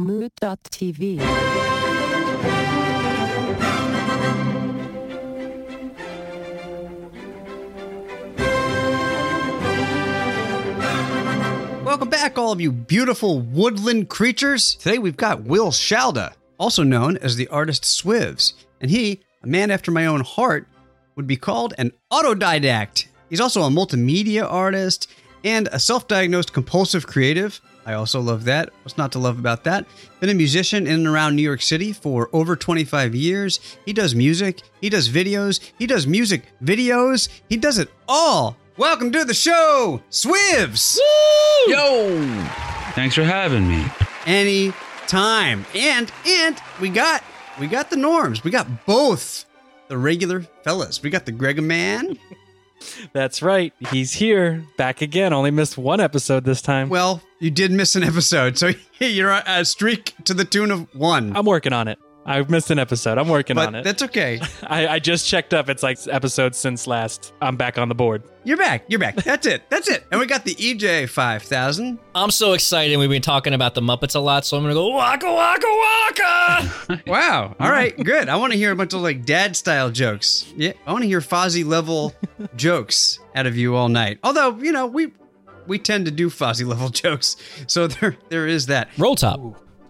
Mood.tv. Welcome back, all of you beautiful woodland creatures. Today we've got Will Shalda, also known as the artist Swivs, and he, a man after my own heart, would be called an autodidact. He's also a multimedia artist and a self diagnosed compulsive creative. I also love that. What's not to love about that? Been a musician in and around New York City for over 25 years. He does music, he does videos, he does music videos, he does it all. Welcome to the show, Swivs! Yo! Thanks for having me. Any time. And and we got we got the norms. We got both the regular fellas. We got the Greg man. That's right. He's here, back again. Only missed one episode this time. Well, you did miss an episode, so you're a a streak to the tune of one. I'm working on it. I missed an episode. I'm working but on it. that's okay. I, I just checked up. It's like episodes since last. I'm back on the board. You're back. You're back. That's it. That's it. And we got the EJ 5000. I'm so excited. We've been talking about the Muppets a lot, so I'm gonna go waka waka waka. Wow. All right. Good. I want to hear a bunch of like dad style jokes. Yeah. I want to hear Fozzie level jokes out of you all night. Although, you know, we we tend to do Fozzie level jokes. So there there is that. Roll top.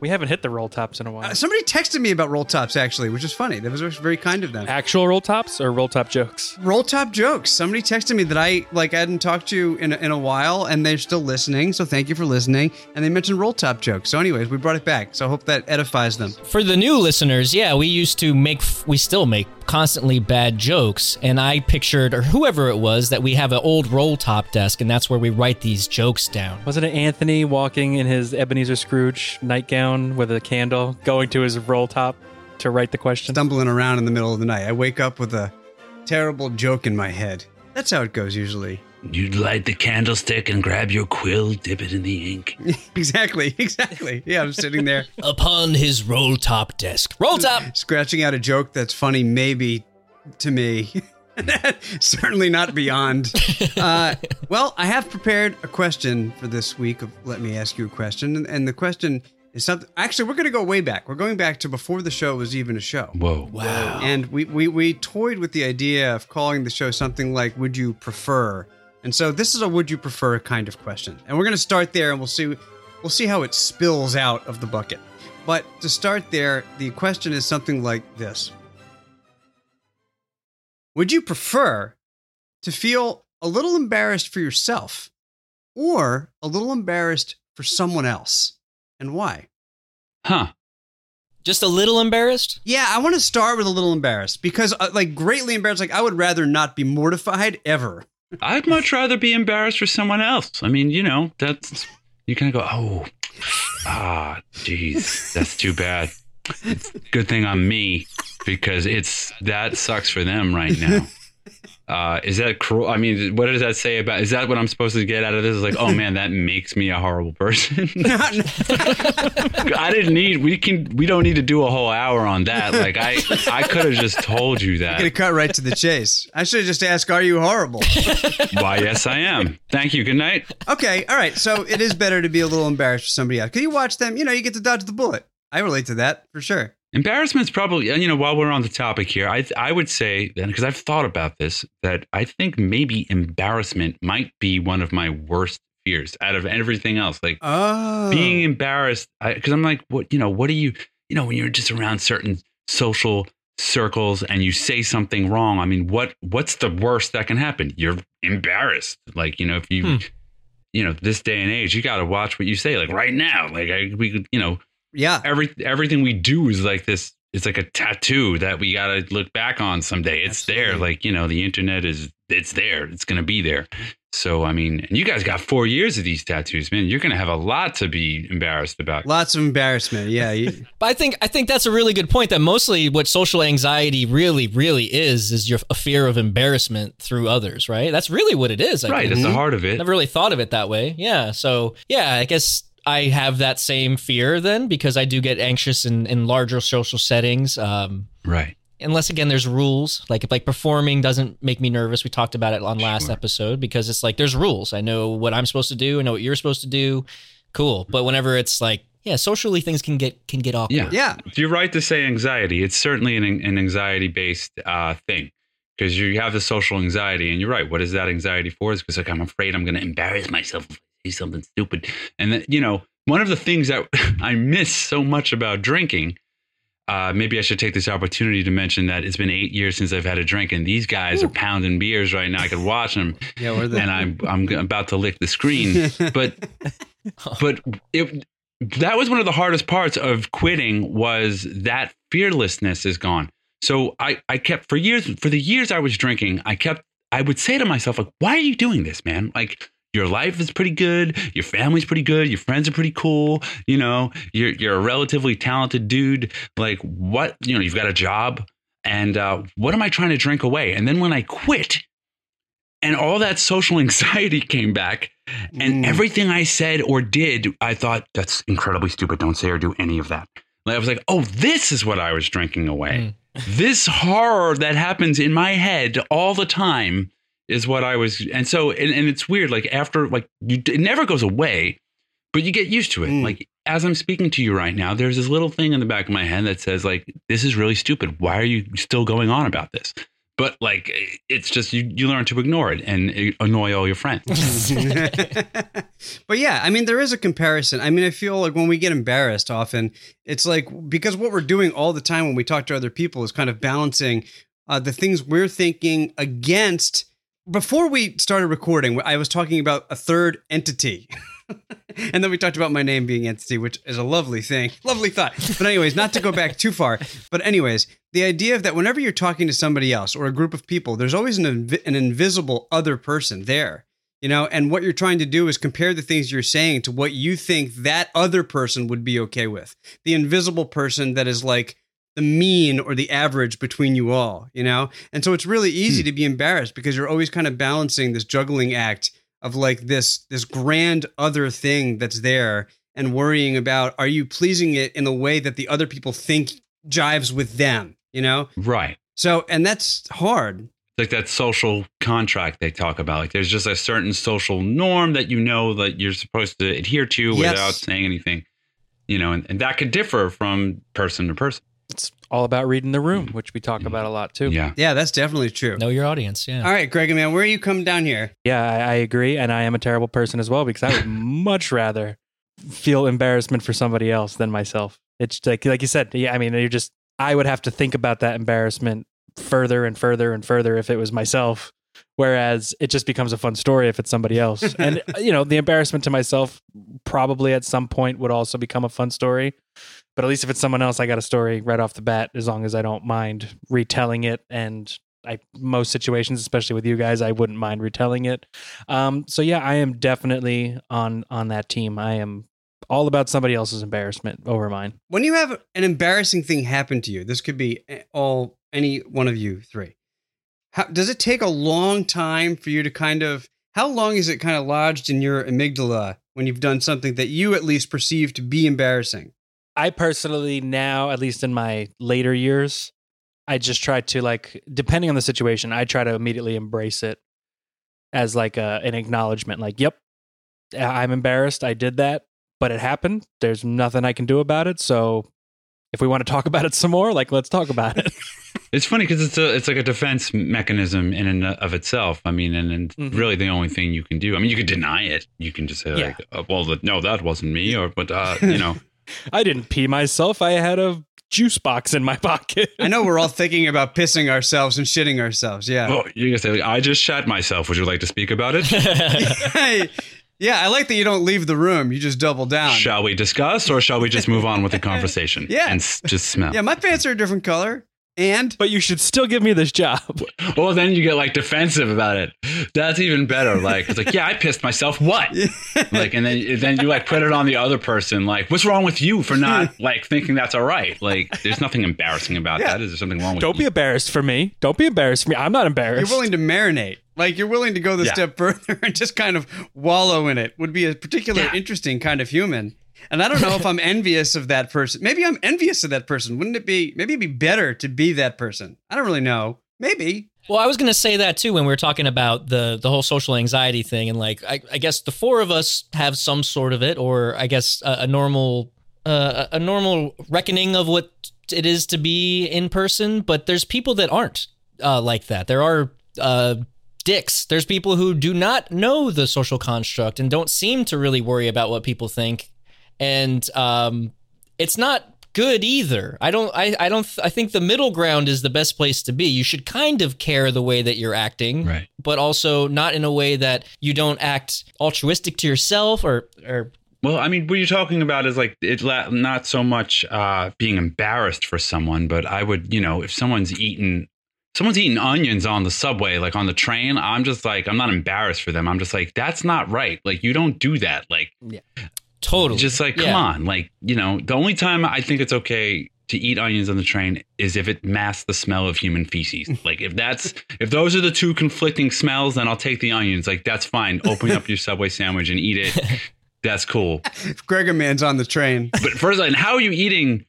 We haven't hit the roll tops in a while. Uh, somebody texted me about roll tops actually, which is funny. That was very kind of them. Actual roll tops or roll top jokes? Roll top jokes. Somebody texted me that I like I hadn't talked to in a, in a while, and they're still listening. So thank you for listening. And they mentioned roll top jokes. So, anyways, we brought it back. So I hope that edifies them. For the new listeners, yeah, we used to make, we still make constantly bad jokes, and I pictured, or whoever it was, that we have an old roll top desk, and that's where we write these jokes down. Wasn't it Anthony walking in his Ebenezer Scrooge nightgown with a candle, going to his roll top to write the question? Stumbling around in the middle of the night, I wake up with a terrible joke in my head. That's how it goes usually. You'd light the candlestick and grab your quill, dip it in the ink. exactly. Exactly. Yeah, I'm sitting there Upon his roll top desk. Roll top! scratching out a joke that's funny, maybe to me. Certainly not beyond. Uh, well, I have prepared a question for this week of Let Me Ask You a Question. And, and the question is something. Actually, we're going to go way back. We're going back to before the show was even a show. Whoa. Wow. And we, we, we toyed with the idea of calling the show something like Would You Prefer? And so this is a Would You Prefer kind of question. And we're going to start there and we'll see we'll see how it spills out of the bucket. But to start there, the question is something like this. Would you prefer to feel a little embarrassed for yourself or a little embarrassed for someone else? And why? Huh. Just a little embarrassed? Yeah, I want to start with a little embarrassed because, uh, like, greatly embarrassed. Like, I would rather not be mortified ever. I'd much rather be embarrassed for someone else. I mean, you know, that's you kind of go, oh, ah, jeez, that's too bad. It's good thing I'm me because it's that sucks for them right now. Uh, is that cruel? I mean, what does that say about? Is that what I'm supposed to get out of this? Is like, oh man, that makes me a horrible person. I didn't need. We can. We don't need to do a whole hour on that. Like I, I could have just told you that. Gonna cut right to the chase. I should have just ask, "Are you horrible?" Why, yes, I am. Thank you. Good night. okay, all right. So it is better to be a little embarrassed for somebody else. Because you watch them, you know, you get to dodge the bullet. I relate to that for sure. Embarrassment's probably, you know, while we're on the topic here, I I would say then because I've thought about this that I think maybe embarrassment might be one of my worst fears out of everything else. Like Oh, being embarrassed, because I'm like, what you know, what do you, you know, when you're just around certain social circles and you say something wrong. I mean, what what's the worst that can happen? You're embarrassed. Like you know, if you, Hmm. you know, this day and age, you got to watch what you say. Like right now, like I, we, could, you know yeah. every everything we do is like this it's like a tattoo that we got to look back on someday it's there like you know the internet is it's there it's going to be there so i mean and you guys got 4 years of these tattoos man you're going to have a lot to be embarrassed about Lots of embarrassment. Yeah. But I think I think that's a really good point. That mostly what social anxiety really, really is is your a fear of embarrassment through others, right? That's really what it is. I right think. that's the mm-hmm. heart of it Never really thought of it that way. Yeah. So yeah, I guess I have that same fear then because I do get anxious in, in larger social settings. Um, right unless again there's rules like if like performing doesn't make me nervous we talked about it on last Sure. episode because it's like there's rules i know what i'm supposed to do i know what you're supposed to do cool but whenever it's like Yeah, socially things can get can get awkward. Yeah. Yeah. You're right to say anxiety. It's certainly an, an anxiety based uh, thing because you have the social anxiety, and you're right. What is that anxiety for? Is because like I'm afraid I'm going to embarrass myself if I say something stupid. And then you know, one of the things that I miss so much about drinking. Uh, maybe I should take this opportunity to mention that it's been eight years since I've had a drink, and these guys are pounding beers right now. I could watch them, Yeah, we're the and I'm I'm about to lick the screen. But but it that was one of the hardest parts of quitting was that fearlessness is gone. So I I kept for years for the years I was drinking, I kept I would say to myself like, why are you doing this, man? Like your life is pretty good, your family's pretty good, your friends are pretty cool, you know, you're you're a relatively talented dude. Like what, you know, you've got a job and uh, what am I trying to drink away? And then when I quit and all that social anxiety came back and Mm. everything I said or did, I thought that's incredibly stupid. Don't say or do any of that. Like, I was like, oh, this is what I was drinking away. this horror that happens in my head all the time is what I was. And so, and, and it's weird. Like after, like you, it never goes away, but you get used to it. Mm. Like as I'm speaking to you right now, there's this little thing in the back of my head that says, like, this is really stupid. Why are you still going on about this? But like, it's just you, you learn to ignore it and annoy all your friends. but yeah, I mean, there is a comparison. I mean, I feel like when we get embarrassed, often it's like because what we're doing all the time when we talk to other people is kind of balancing uh, the things we're thinking against. Before we started recording, I was talking about a third entity. and then we talked about my name being entity, which is a lovely thing, lovely thought. But anyways, not to go back too far. But anyways, the idea of that whenever you're talking to somebody else or a group of people, there's always an, invi- an invisible other person there you know and what you're trying to do is compare the things you're saying to what you think that other person would be okay with the invisible person that is like the mean or the average between you all you know and so it's really easy hmm. to be embarrassed because you're always kind of balancing this juggling act of like this this grand other thing that's there and worrying about are you pleasing it in a way that the other people think jives with them you know right. so and that's hard like that social contract they talk about. Like there's just a certain social norm that you know that you're supposed to adhere to Yes. without saying anything. You know, and, and that could differ from person to person. It's all about reading the room, mm-hmm. which we talk about a mm-hmm. lot too. Yeah. yeah that's definitely true Know your audience. Yeah. all right greg man where are you come down here Yeah, I, I agree, and I am a terrible person as well because I would much rather feel embarrassment for somebody else than myself. It's like like you said. Yeah, I mean, you're just I would have to think about that embarrassment further and further and further if it was myself. Whereas it just becomes a fun story if it's somebody else. and you know, the embarrassment to myself probably at some point would also become a fun story. But at least if it's someone else, I got a story right off the bat, as long as I don't mind retelling it. And I most situations, especially with you guys, I wouldn't mind retelling it. Um, so yeah, I am definitely on on that team. I am all about somebody else's embarrassment over mine. when you have an embarrassing thing happen to you, this could be all any one of you three. How, does it take a long time for you to kind of? How long is it kind of lodged in your amygdala when you've done something that you at least perceive to be embarrassing? I personally now, at least in my later years, I just try to like, depending on the situation, I try to immediately embrace it as like a, an acknowledgement. Like, yep, I'm embarrassed. I did that, but it happened. There's nothing I can do about it. So if we want to talk about it some more, like, let's talk about it. It's funny because it's a it's like a defense mechanism in and of itself. I mean, and, and Mhm. really the only thing you can do. I mean, you could deny it. You can just say Yeah. like, oh, "Well, the, no, that wasn't me," or but uh, you know, I didn't pee myself. I had a juice box in my pocket. I know we're all thinking about pissing ourselves and shitting ourselves. Yeah. oh, you can say, like, "I just shat myself." Would you like to speak about it? Hey, yeah, I like that you don't leave the room. You just double down. shall we discuss, or shall we just move on with the conversation? Yeah. and s- just smell. Yeah, my pants are a different color. And but you should still give me this job. Well, then you get like defensive about it. That's even better. Like it's like, yeah, I pissed myself. What? Like, and then then you like put it on the other person. Like, what's wrong with you for not like thinking that's all right? Like, there's nothing embarrassing about Yeah. that. Is there something wrong with Don't be embarrassed for me. Don't be embarrassed for me. I'm not embarrassed. you're willing to marinate. Like you're willing to go the Yeah. step further and just kind of wallow in it. Would be a particular Yeah. interesting kind of human. And I don't know if I'm envious of that person. Maybe I'm envious of that person. Wouldn't it be maybe it'd be better to be that person? I don't really know. Maybe. Well, I was going to say that too when we were talking about the the whole social anxiety thing, and like I, I guess the four of us have some sort of it, or I guess a, a normal uh, a normal reckoning of what it is to be in person, but there's people that aren't uh, like that. There are uh, dicks. There's people who do not know the social construct and don't seem to really worry about what people think, and um, it's not good either. I don't. I. I don't. I think the middle ground is the best place to be. You should kind of care the way that you're acting, Right. but also not in a way that you don't act altruistic to yourself or or Well, I mean, what you're talking about is like it's la- not so much uh, being embarrassed for someone, but I would, you know, if someone's eating, someone's eating onions on the subway, like on the train, I'm just like, I'm not embarrassed for them. I'm just like, that's not right. Like, you don't do that. Like, totally. just like, come Yeah. on. Like, you know, the only time I think it's okay to eat onions on the train is if it masks the smell of human feces. like, if that's, if those are the two conflicting smells, then I'll take the onions. Like, that's fine. Open up your subway sandwich and eat it. That's cool. If Gregor Man's on the train. But first, and how are you eating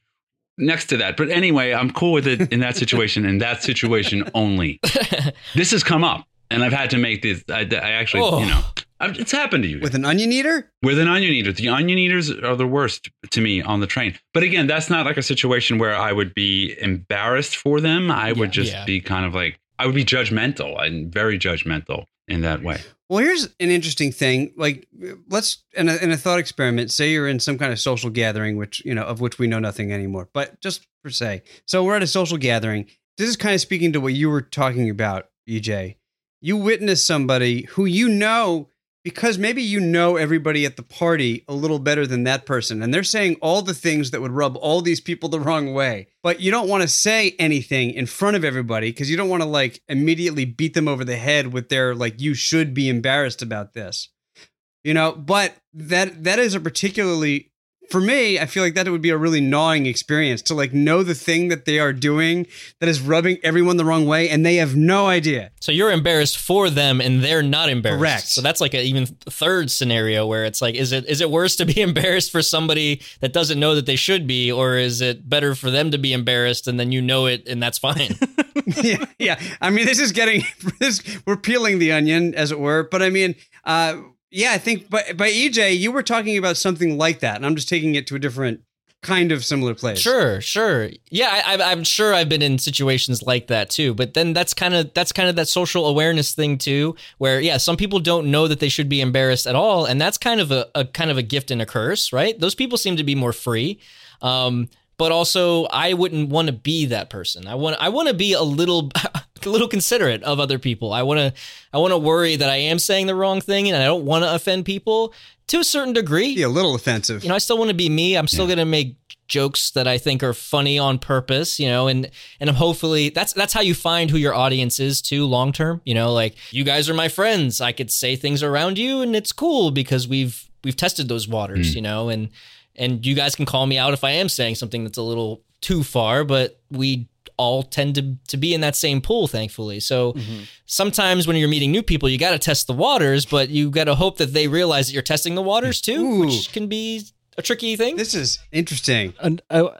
next to that? But anyway, I'm cool with it in that situation, in that situation only. This has come up, and I've had to make this. I, I actually, Oh. you know, I've, it's happened to you With an onion eater? with an onion eater. The onion eaters are the worst to me on the train. But again, that's not like a situation where I would be embarrassed for them. I would just Yeah. be kind of like I would be judgmental and very judgmental in that way. Well, here's an interesting thing. Like, let's in a, in a thought experiment. Say you're in some kind of social gathering, which you know of which we know nothing anymore. But just per se, so we're at a social gathering. This is kind of speaking to what you were talking about, EJ. You witness somebody who you know because maybe you know everybody at the party a little better than that person, and they're saying all the things that would rub all these people the wrong way. But you don't want to say anything in front of everybody because you don't want to like immediately beat them over the head with their like you should be embarrassed about this. You know, but that that is a particularly for me, I feel like that would be a really gnawing experience to like know the thing that they are doing that is rubbing everyone the wrong way and they have no idea. So you're embarrassed for them and they're not embarrassed. Correct. So that's like an even third scenario where it's like, is it is it worse to be embarrassed for somebody that doesn't know that they should be, or is it better for them to be embarrassed and then you know it and that's fine? yeah, yeah. I mean, this is getting this. We're peeling the onion, as it were. But I mean, uh, yeah, I think. But by EJ, you were talking about something like that, and I'm just taking it to a different kind of similar place. Sure, sure. Yeah, I, I'm sure I've been in situations like that too. But then that's kind of that's kind of that social awareness thing too, where yeah, some people don't know that they should be embarrassed at all, and that's kind of a, a kind of a gift and a curse, right? Those people seem to be more free. Um, but also, I wouldn't want to be that person. I want I want to be a little little considerate of other people. I want to I want to worry that I am saying the wrong thing, and I don't want to offend people to a certain degree Be a little offensive. you know, I still want to be me. I'm still going to make jokes that I think are funny on purpose, you know, and and I'm hopefully that's that's how you find who your audience is too long term, you know, like you guys are my friends. I could say things around you and it's cool because we've we've tested those waters, mm. you know, and and you guys can call me out if I am saying something that's a little too far, but we all tend to to be in that same pool thankfully. So sometimes when you're meeting new people, you got to test the waters, but you got to hope that they realize that you're testing the waters too, Ooh. which can be a tricky thing. This is interesting. An, uh,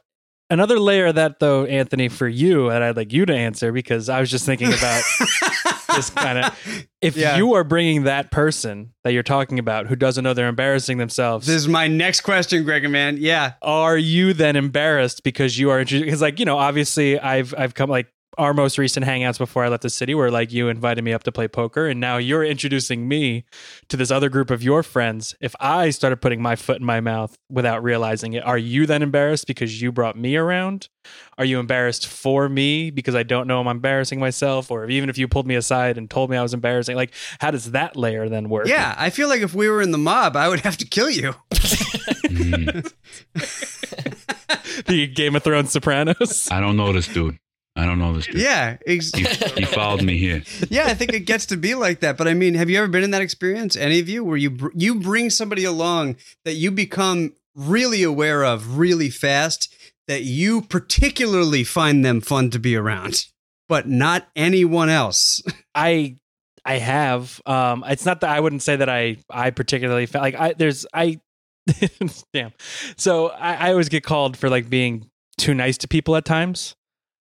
another layer of that, though, Anthony, for you, and I'd like you to answer because I was just thinking about this kind of. If Yeah. you are bringing that person that you're talking about who doesn't know they're embarrassing themselves, This is my next question, Gregor man. Yeah. are you then embarrassed because you are? Because, like, you know, obviously, I've I've come like our most recent hangouts before I left the city were like you invited me up to play poker, and now you're introducing me to this other group of your friends. If I started putting my foot in my mouth without realizing it, are you then embarrassed because you brought me around? Are you embarrassed for me because I don't know I'm embarrassing myself, or even if you pulled me aside and told me I was embarrassing? Like, how does that layer then work? Yeah. I feel like if we were in the mob, I would have to kill you. Mm. the Game of Thrones Sopranos. I don't know this dude. I don't know this dude. Yeah. Ex- He, he followed me here. yeah, I think it gets to be like that. But I mean, have you ever been in that experience? Any of you, where you br- you bring somebody along that you become really aware of really fast, that you particularly find them fun to be around, but not anyone else. I I have. Um, it's not that I wouldn't say that I I particularly fa- like I there's I damn. So I, I always get called for like being too nice to people at times.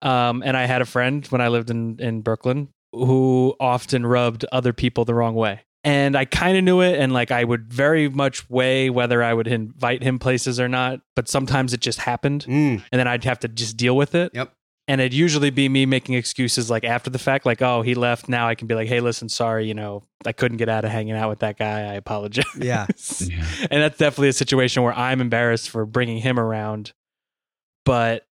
Um, and I had a friend when I lived in in Brooklyn who often rubbed other people the wrong way. and I kind of knew it, and like I would very much weigh whether I would invite him places or not. But sometimes it just happened, Mm, and then I'd have to just deal with it. Yep. And it'd usually be me making excuses like after the fact, like, oh, he left. Now I can be like, hey, listen, sorry, you know, I couldn't get out of hanging out with that guy. I apologize. yeah. Yeah. and that's definitely a situation where I'm embarrassed for bringing him around. But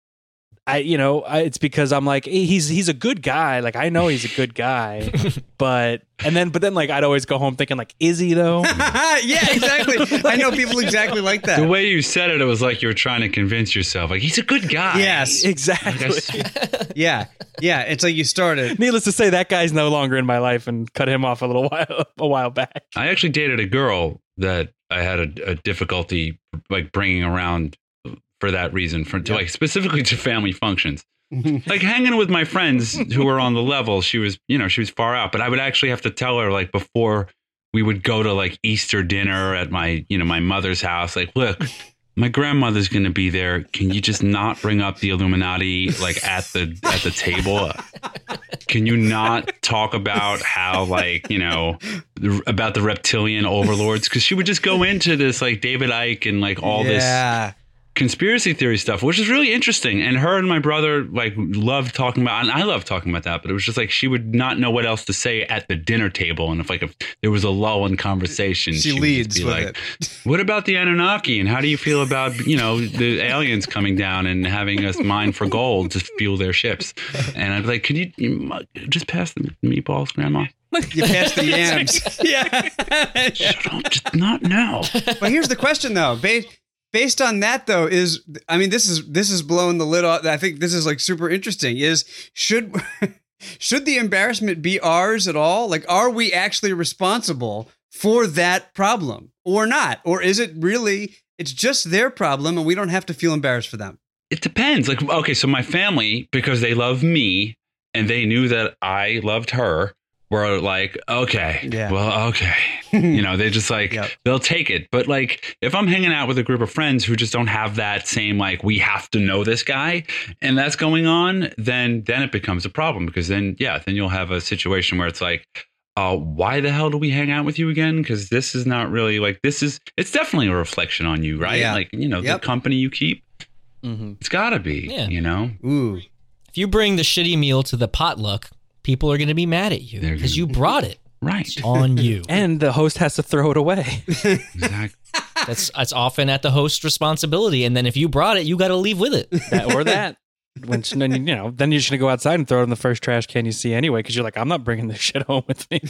I, you know, I, it's because I'm like, eh, he's he's a good guy. Like I know he's a good guy, but and then but then like I'd always go home thinking like, is he though? yeah, exactly. I know people exactly like that. The way you said it, it was like you were trying to convince yourself, like he's a good guy. yes. exactly. Yeah. Yeah. It's like you started. Needless to say, that guy's no longer in my life and cut him off a little while a while back. I actually dated a girl that I had a, a difficulty like bringing around for that reason, for to, Yeah. like specifically to family functions. like hanging with my friends who were on the level, she was, you know, she was far out. But I would actually have to tell her like before we would go to like Easter dinner at my, you know, my mother's house, like, look, my grandmother's going to be there. Can you just not bring up the Illuminati like at the at the table? Can you not talk about how like you know the- about the reptilian overlords? Because she would just go into this like David Icke and like all this yeah. Conspiracy theory stuff, which is really interesting. And her and my brother like loved talking about, and I love talking about that. But it was just like she would not know what else to say at the dinner table, and if like if there was a lull in conversation, She would just leads be like, it. "What about the Anunnaki? And how do you feel about you know the aliens coming down and having us mine for gold to fuel their ships?" And I'd be like, "Could you, you just pass the meatballs, Grandma?" You passed the yams. yeah. Shut up, just not now. But here's the question though. Based based on that though is I mean this is this is blowing the lid off. I think this is like super interesting. Is should should the embarrassment be ours at all? Like are we actually responsible for that problem or not? Or is it really it's just their problem and we don't have to feel embarrassed for them? It depends. Like, okay, so my family, because they love me and they knew that I loved her, were like, okay, Yeah. well, okay. you know, they just like, Yep. they'll take it. But like, if I'm hanging out with a group of friends who just don't have that same, like, we have to know this guy and that's going on, then, then it becomes a problem because then, yeah, then you'll have a situation where it's like, uh, why the hell do we hang out with you again? Because this is not really like this is. It's definitely a reflection on you, right? Yeah. Like you know, Yep. the company you keep. Mm-hmm. It's got to be. Yeah. You know. Ooh. If you bring the shitty meal to the potluck, people are going to be mad at you because you brought it Right. On you. And the host has to throw it away. Exactly. That's that's often at the host's responsibility. And then if you brought it, you got to leave with it. that or that. When then you know, then you're just gonna go outside and throw it in the first trash can you see anyway, because you're like, I'm not bringing this shit home with me.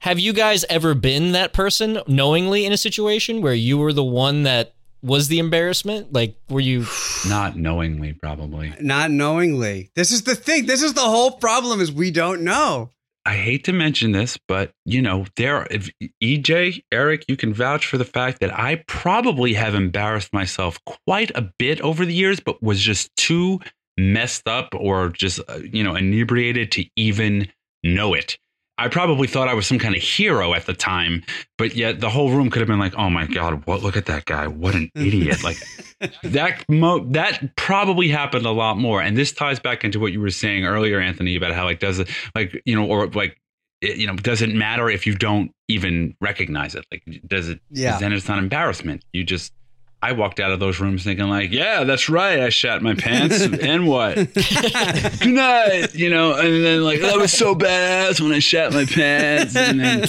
Have you guys ever been that person knowingly in a situation where you were the one that was the embarrassment? Like, were you? Not knowingly, probably. Not knowingly. This is the thing. This is the whole problem is we don't know. I hate to mention this, but you know, there, if EJ, Eric, you can vouch for the fact that I probably have embarrassed myself quite a bit over the years, but was just too messed up or just, uh, you know, inebriated to even know it. I probably thought I was some kind of hero at the time, but yet the whole room could have been like, "Oh my god, what? Look at that guy! What an idiot!" Like that. Mo- that probably happened a lot more, and this ties back into what you were saying earlier, Anthony, about how like does it like you know or like it, you know does it matter if you don't even recognize it? Like does it? Yeah. Then it's not embarrassment. You just. I walked out of those rooms thinking like, yeah, that's right. I shat my pants and what? Good night. You know, and then like that was so badass when I shat my pants. And then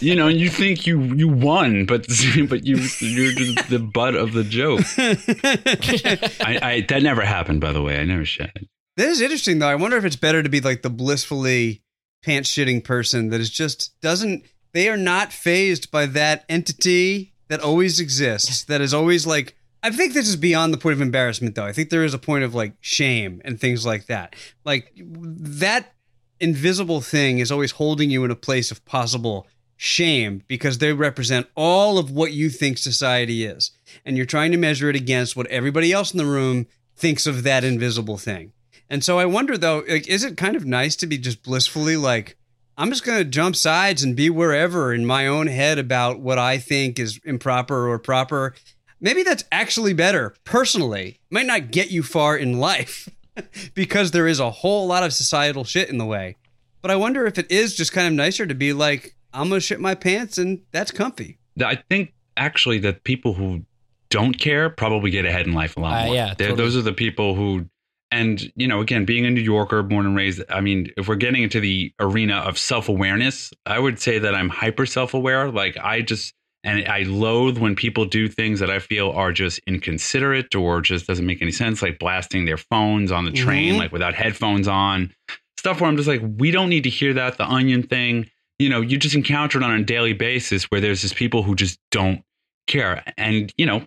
you know, you think you you won, but but you you're the, the butt of the joke. I, I that never happened, by the way. I never shat. That is interesting though. I wonder if it's better to be like the blissfully pants shitting person that is just doesn't they are not phased by that entity that always exists, that is always like I think this is beyond the point of embarrassment though. I think there is a point of like shame and things like that. Like that invisible thing is always holding you in a place of possible shame because they represent all of what you think society is. And you're trying to measure it against what everybody else in the room thinks of that invisible thing. And so I wonder though, like, is it kind of nice to be just blissfully like, I'm just going to jump sides and be wherever in my own head about what I think is improper or proper? Maybe that's actually better personally. Might not get you far in life because there is a whole lot of societal shit in the way. But I wonder if it is just kind of nicer to be like, I'm gonna shit my pants, and that's comfy. I think actually that people who don't care probably get ahead in life a lot Uh, more. yeah, totally. Those are the people who, and you know, again, being a New Yorker, born and raised. I mean, if we're getting into the arena of self awareness, I would say that I'm hyper self aware. Like I just and I loathe when people do things that I feel are just inconsiderate or just doesn't make any sense, like blasting their phones on the train, Mhm. like without headphones on. Stuff where I'm just like, we don't need to hear that. The onion thing, you know, you just encounter it on a daily basis where there's just people who just don't care. And, you know,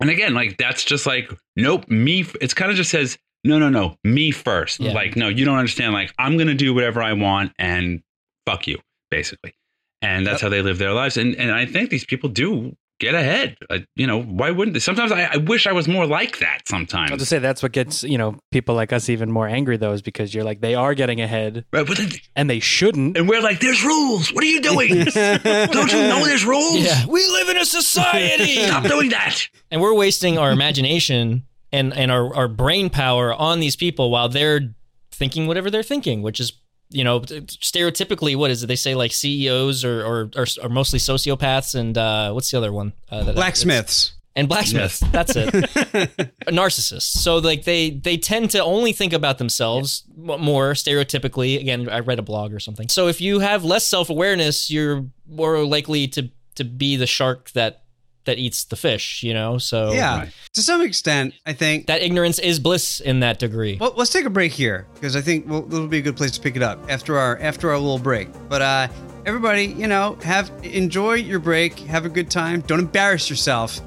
and again, like that's just like, nope, me. It's kind of just says, no, no, no, me first. Yeah. Like, no, you don't understand. Like, I'm going to do whatever I want and fuck you, basically. And that's how they live their lives. And, and I think these people do get ahead. Uh, you know, why wouldn't they? Sometimes I, I wish I was more like that sometimes. I'll just say that's what gets you know people like us even more angry though, is because you're like they are getting ahead Right, but then- and they shouldn't. and we're like, there's rules. What are you doing? don't you know there's rules? Yeah, we live in a society. Stop doing that. and we're wasting our imagination and and our, our brain power on these people while they're thinking whatever they're thinking which is you know stereotypically what is it? They say like ceos or or, or, are mostly sociopaths and uh, what's the other one uh, that- Blacksmiths. and blacksmiths. That's it. Narcissists. So like they they tend to only think about themselves m- more stereotypically. Again i read a blog or something. So if you have less self-awareness you're more likely to to be the shark that that eats the fish you know so yeah, Right. to some extent, I think. that ignorance is bliss in that degree. Well, let's take a break here because I think we'll, it'll be a good place to pick it up after our after our little break. But uh, everybody, you know, have enjoy your break, have a good time, don't embarrass yourself,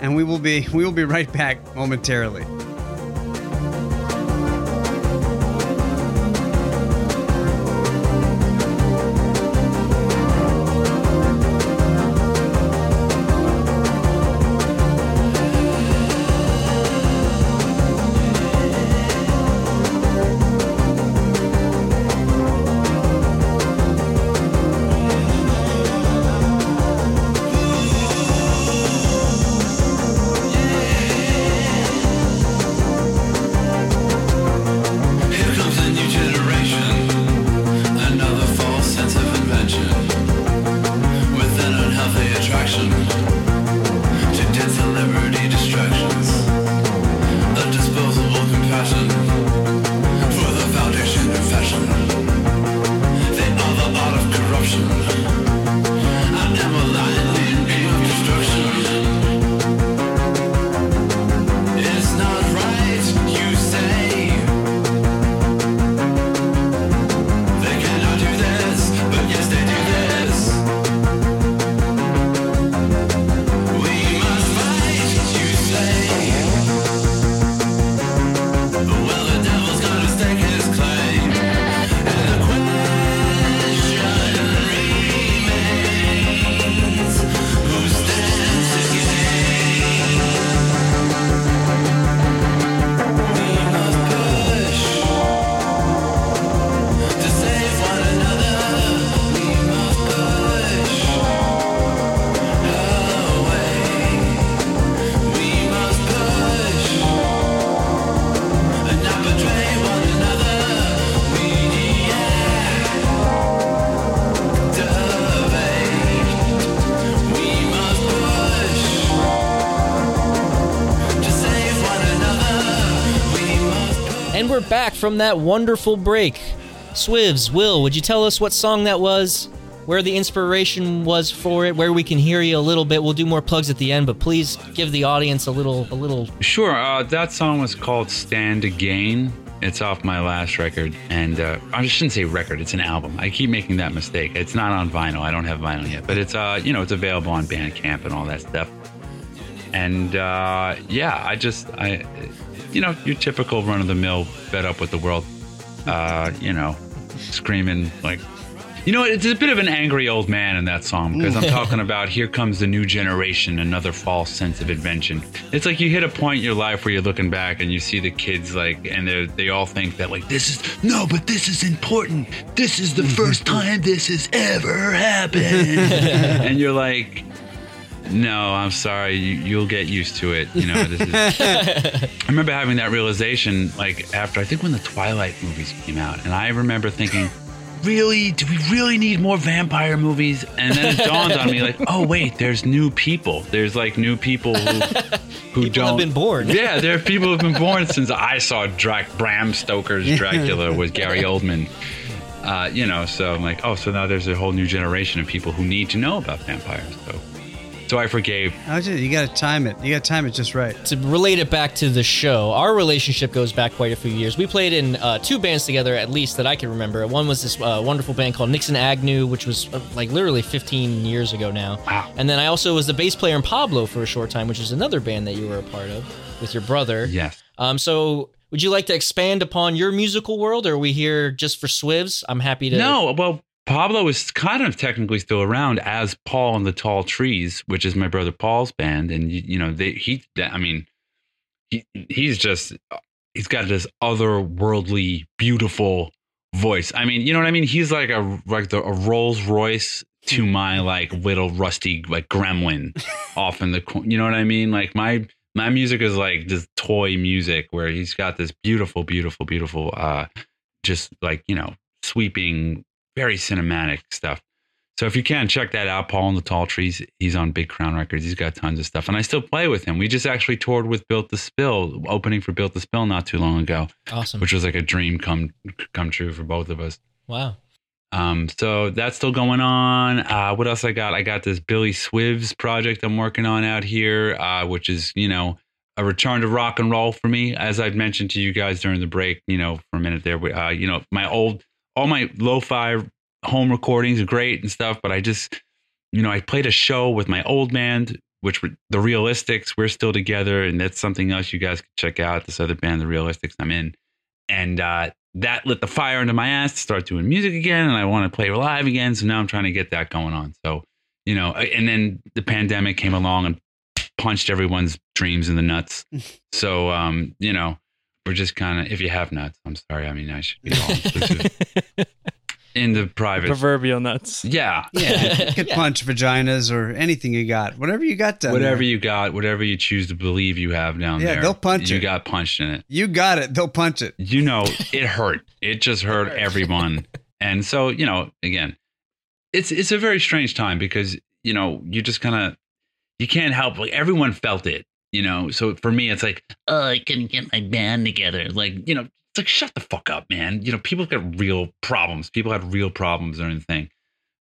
and we will be we will be right back momentarily. Back from that wonderful break. Swivs, Will, would you tell us what song that was? Where the inspiration was for it, where we can hear you a little bit. We'll do more plugs at the end, but please give the audience a little a little Sure. Uh, that song was called Stand Again. It's off my last record. And uh, I shouldn't say record, it's an album. I keep making that mistake. It's not on vinyl. I don't have vinyl yet. But it's, uh, you know, it's available on Bandcamp and all that stuff. And uh, yeah, I just, I, you know, your typical run of the mill, fed up with the world, uh, you know, screaming like, you know, it's a bit of an angry old man in that song because I'm talking about here comes the new generation, another false sense of invention. It's like you hit a point in your life where you're looking back and you see the kids like, and they they all think that like this is no, but this is important. This is the first time this has ever happened, and you're like, no, I'm sorry. You, you'll get used to it. You know, this is. I remember having that realization, like after I think when the Twilight movies came out, and I remember thinking, really, do we really need more vampire movies? And then it dawned on me, like, oh wait, there's new people. There's like new people who who People don't have been born. Yeah, there are people who've been born since I saw Drac- Bram Stoker's Dracula with Gary Oldman. Uh, you know, so I'm like, oh, so now there's a whole new generation of people who need to know about vampires. So, so I forgave. I just- You got to time it. You got to time it just right. to relate it back to the show, our relationship goes back quite a few years. We played in uh, two bands together, at least that I can remember. One was this uh, wonderful band called Nixon Agnew, which was uh, like literally 15 years ago now. Wow. And then I also was the bass player in Pablo for a short time, which is another band that you were a part of with your brother. Yes. Um, so would you like to expand upon your musical world, or are we here just for Swivs? I'm happy to. No, well, Pablo is kind of technically still around as Paul and the Tall Trees, which is my brother Paul's band, and you, you know, they he, I mean, he he's just he's got this otherworldly, beautiful voice. I mean, you know what I mean? He's like a like the, a Rolls Royce to my like little rusty like gremlin off in the corner. You know what I mean? Like my my music is like this toy music where he's got this beautiful, beautiful, beautiful, uh, just like you know, sweeping, very cinematic stuff. So if you can check that out, Paul and the Tall Trees, he's on Big Crown Records. He's got tons of stuff, and I still play with him. We just actually toured with Built to Spill, opening for Built to Spill not too long ago, Awesome. which was like a dream come come true for both of us. wow. Um, so that's still going on. Uh, what else I got? I got this Billy Swivs project I'm working on out here, uh, which is, you know, a return to rock and roll for me. As I've mentioned to you guys during the break, you know, for a minute there, uh, you know, my old, all my lo-fi home recordings are great and stuff, but I just, you know, I played a show with my old band, which were the Realistics. We're still together, and that's something else you guys can check out. This other band, the Realistics, I'm in, and uh, that lit the fire under my ass to start doing music again, and I want to play live again. So now I'm trying to get that going on. So, you know, and then the pandemic came along and punched everyone's dreams in the nuts. so, um, you know, we're just kind of if you have nuts, I'm sorry. I mean, I should be all inclusive in the private. Proverbial nuts. Yeah, Yeah, you could punch vaginas or anything you got, whatever you got down whatever there. you got, whatever you choose to believe you have down Yeah, there, they'll punch you it. got punched in it. You got it. They'll punch it. You know, it hurt. It just hurt everyone. And so, you know, again, it's it's a very strange time because you know you just kind of you can't help like everyone felt it. You know, so for me, it's like, oh, I couldn't get my band together. Like, you know, it's like shut the fuck up, man. You know, people got real problems. People had real problems or anything.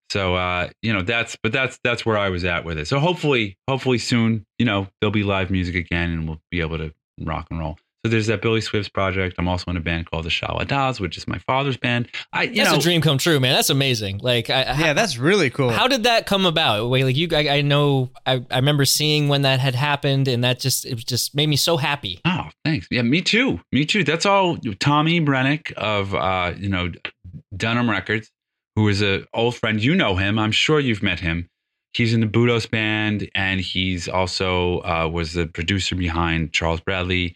So uh, you know, that's but that's that's where I was at with it. So hopefully, hopefully soon, you know, there'll be live music again and we'll be able to rock and roll. So there's that Billy Swivs project. I'm also in a band called the Shawa Das, which is my father's band. I you That's know a dream come true, man. That's amazing. Like, I, Yeah, that's really cool. How did that come about? Wait, like you, I, I know, I, I remember seeing when that had happened, and that just it just made me so happy. Oh, thanks. Yeah, me too. Me too. That's all Tommy Brenneck of uh, you know, Dunham Records, who is a old friend. You know him. I'm sure you've met him. He's in the Budos band and he's also uh, was the producer behind Charles Bradley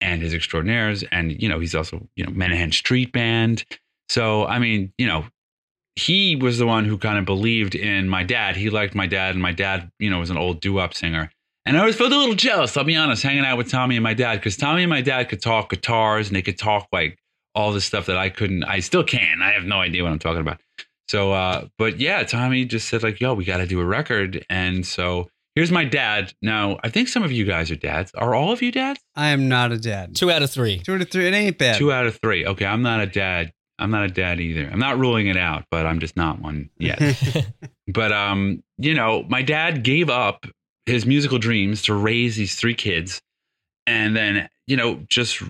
and his extraordinaires. And, you know, he's also, you know, Menahan Street Band. So, I mean, you know, he was the one who kind of believed in my dad. He liked my dad, and my dad, you know, was an old doo-wop singer. And I always felt a little jealous, I'll be honest, hanging out with Tommy and my dad, because Tommy and my dad could talk guitars and they could talk like all the stuff that I couldn't. I still can. I have no idea what I'm talking about. So, uh, but yeah, Tommy just said like, "Yo, we got to do a record." And so here's my dad. Now, I think some of you guys are dads. Are all of you dads? I am not a dad. Two out of three. Two out of three. It ain't bad. Two out of three. Okay, I'm not a dad. I'm not a dad either. I'm not ruling it out, but I'm just not one yet. but um, you know, my dad gave up his musical dreams to raise these three kids, and then you know, just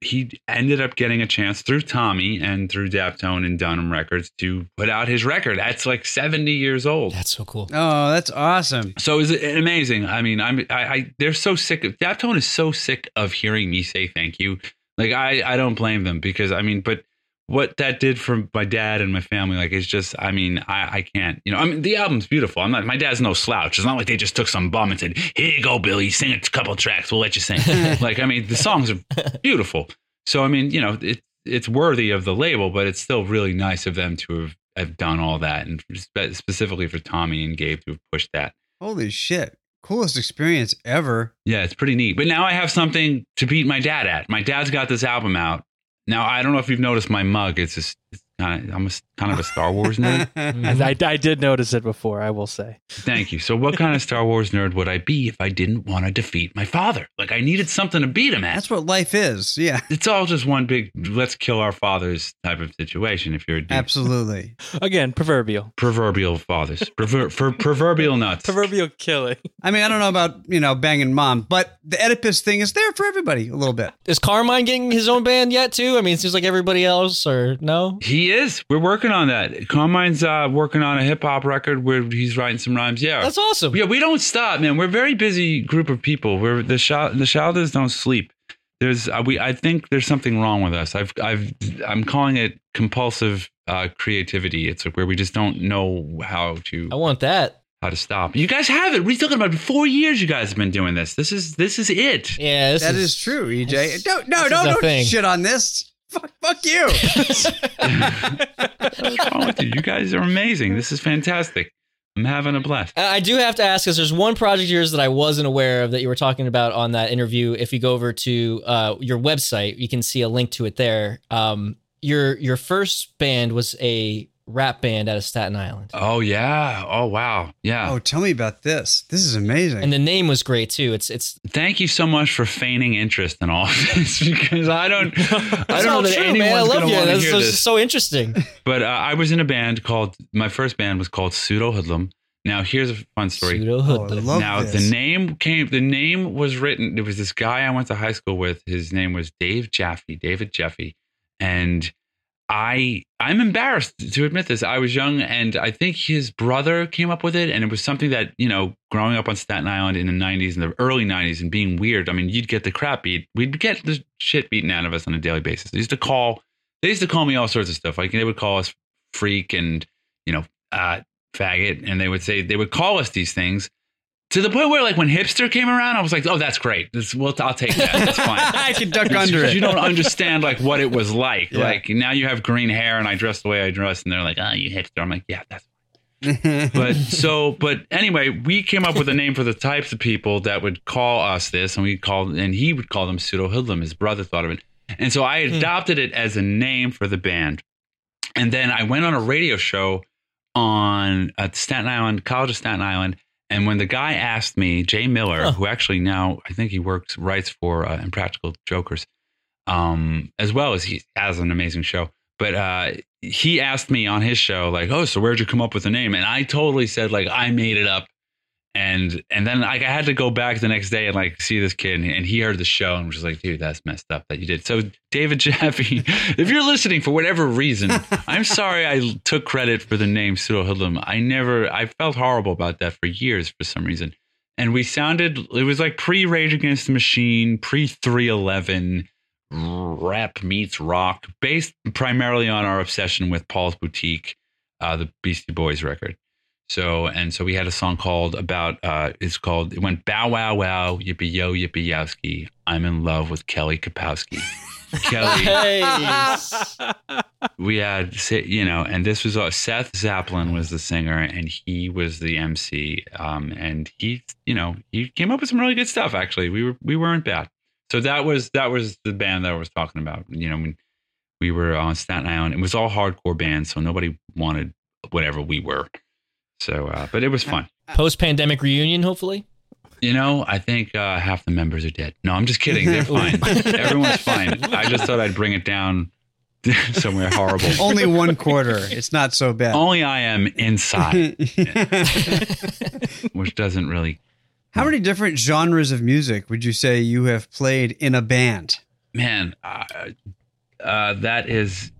he ended up getting a chance through Tommy and through Daptone and Dunham Records to put out his record. That's like 70 years old. That's so cool. oh, that's awesome. So is it amazing? I mean, I'm I, I they're so sick of Daptone is so sick of hearing me say thank you. Like I I don't blame them because I mean, but what that did for my dad and my family, like it's just I mean, I I can't you know I mean the album's beautiful. I'm not my dad's no slouch. It's not like they just took some bum and said here you go Billy, sing a couple tracks, we'll let you sing. like I mean the songs are beautiful. So I mean you know it it's worthy of the label, but it's still really nice of them to have have done all that and spe- specifically for Tommy and Gabe to have pushed that. Holy shit. Coolest experience ever. Yeah, it's pretty neat. But now I have something to beat my dad at. My dad's got this album out. Now I don't know if you've noticed my mug. It's just it's kind of I'm a kind of a Star Wars nerd. I, I, I did notice it before. I will say. Thank you. So, what kind of Star Wars nerd would I be if I didn't want to defeat my father? Like, I needed something to beat him at. That's what life is. Yeah, It's all just one big let's kill our fathers type of situation. If you're a dude. absolutely. Again, proverbial. proverbial fathers, Prover- for proverbial nuts. Proverbial killing. I mean, I don't know about you know banging mom, but the Oedipus thing is there for everybody a little bit. Is Carmine getting his own band yet too? I mean, it seems like everybody else, or no? He is. We're working on that. Carmine's uh, working on a hip hop record where he's writing some rhymes. Yeah, That's awesome. Yeah, we don't stop, man. We're a very busy group of people. We're the Shal- the Shaldas don't sleep. There's uh, we I think there's something wrong with us. I've I've I'm calling it compulsive uh, creativity. It's like where we just don't know how to I want that. how to stop. You guys have it. We're talking about? Four years you guys have been doing this. This is this is it. Yeah, this That is, is true, EJ. this- Don't no this no is a don't shit on this. Fuck, fuck you. What's wrong with you? You guys are amazing. This is fantastic. I'm having a blast. I I do have to ask because there's one project of yours that I wasn't aware of that you were talking about on that interview. If you go over to uh, your website, you can see a link to it there. Um, your your first band was a rap band out of Staten Island, Oh yeah. Oh wow. Yeah. oh, tell me about this. This is amazing. and the name was great too. It's it's Thank you so much for feigning interest in all of this because I don't, I don't know that true, anyone's man. I love you. want to That's hear so, this. so interesting. But uh, I was in a band called my first band was called Pseudo Hoodlum. Now here's a fun story. Pseudo oh, hoodlum. love now this. the name came. The name was written. There was this guy I went to high school with. His name was Dave Jaffe, David Jeffy, and I I'm embarrassed to admit this. I was young, and I think his brother came up with it, and it was something that you know, growing up on Staten Island in the '90s, and the early '90s, and being weird. I mean, you'd get the crap beat. We'd get the shit beaten out of us on a daily basis. They used to call. They used to call me all sorts of stuff. Like they would call us freak and you know, uh, faggot, and they would say they would call us these things to the point where like when hipster came around, I was like, oh, that's great. This, well, I'll take that. That's fine. I can duck under it. You don't understand like what it was like. Yeah. Like now you have green hair and I dress the way I dress, and they're like, oh, you hipster. I'm like, yeah, that's. Fine. but so, but anyway, we came up with a name for the types of people that would call us this, and we called, and he would call them pseudo hoodlum. His brother thought of it, and so I hmm. adopted it as a name for the band. And then I went on a radio show on at Staten Island, College of Staten Island. And when the guy asked me, Jay Miller, Huh. who actually now I think he works writes for uh, Impractical Jokers, um, as well as he has an amazing show. But uh, he asked me on his show, like, "Oh, so where'd you come up with the name?" And I totally said, like, I made it up. And and then like I had to go back the next day and like see this kid, and, and he heard the show and was just like, "Dude, that's messed up that you did." So David Jaffe, if you're listening for whatever reason, I'm sorry I took credit for the name Pseudo Hoodlum. I never, I felt horrible about that for years for some reason. And we sounded, it was like pre Rage Against the Machine, pre 311, rap meets rock, based primarily on our obsession with Paul's Boutique, uh, the Beastie Boys record. So, and so we had a song called about, uh, it's called, it went bow wow wow, yippee yo, yippee yowski. I'm in love with Kelly Kapowski. Kelly Nice. we had you know and this was uh, seth zaplin was the singer and he was the mc um and he you know he came up with some really good stuff actually we were we weren't bad so that was that was the band that i was talking about you know when we were on staten island it was all hardcore bands so nobody wanted whatever we were so uh but it was fun Post pandemic reunion, hopefully. you know, I think uh, half the members are dead. No, I'm just kidding. They're fine. Everyone's fine. I just thought I'd bring it down somewhere horrible. Only one quarter. It's not so bad. Only I am inside, which doesn't really. How many different genres of music would you say you have played in a band? Man, uh, uh, that is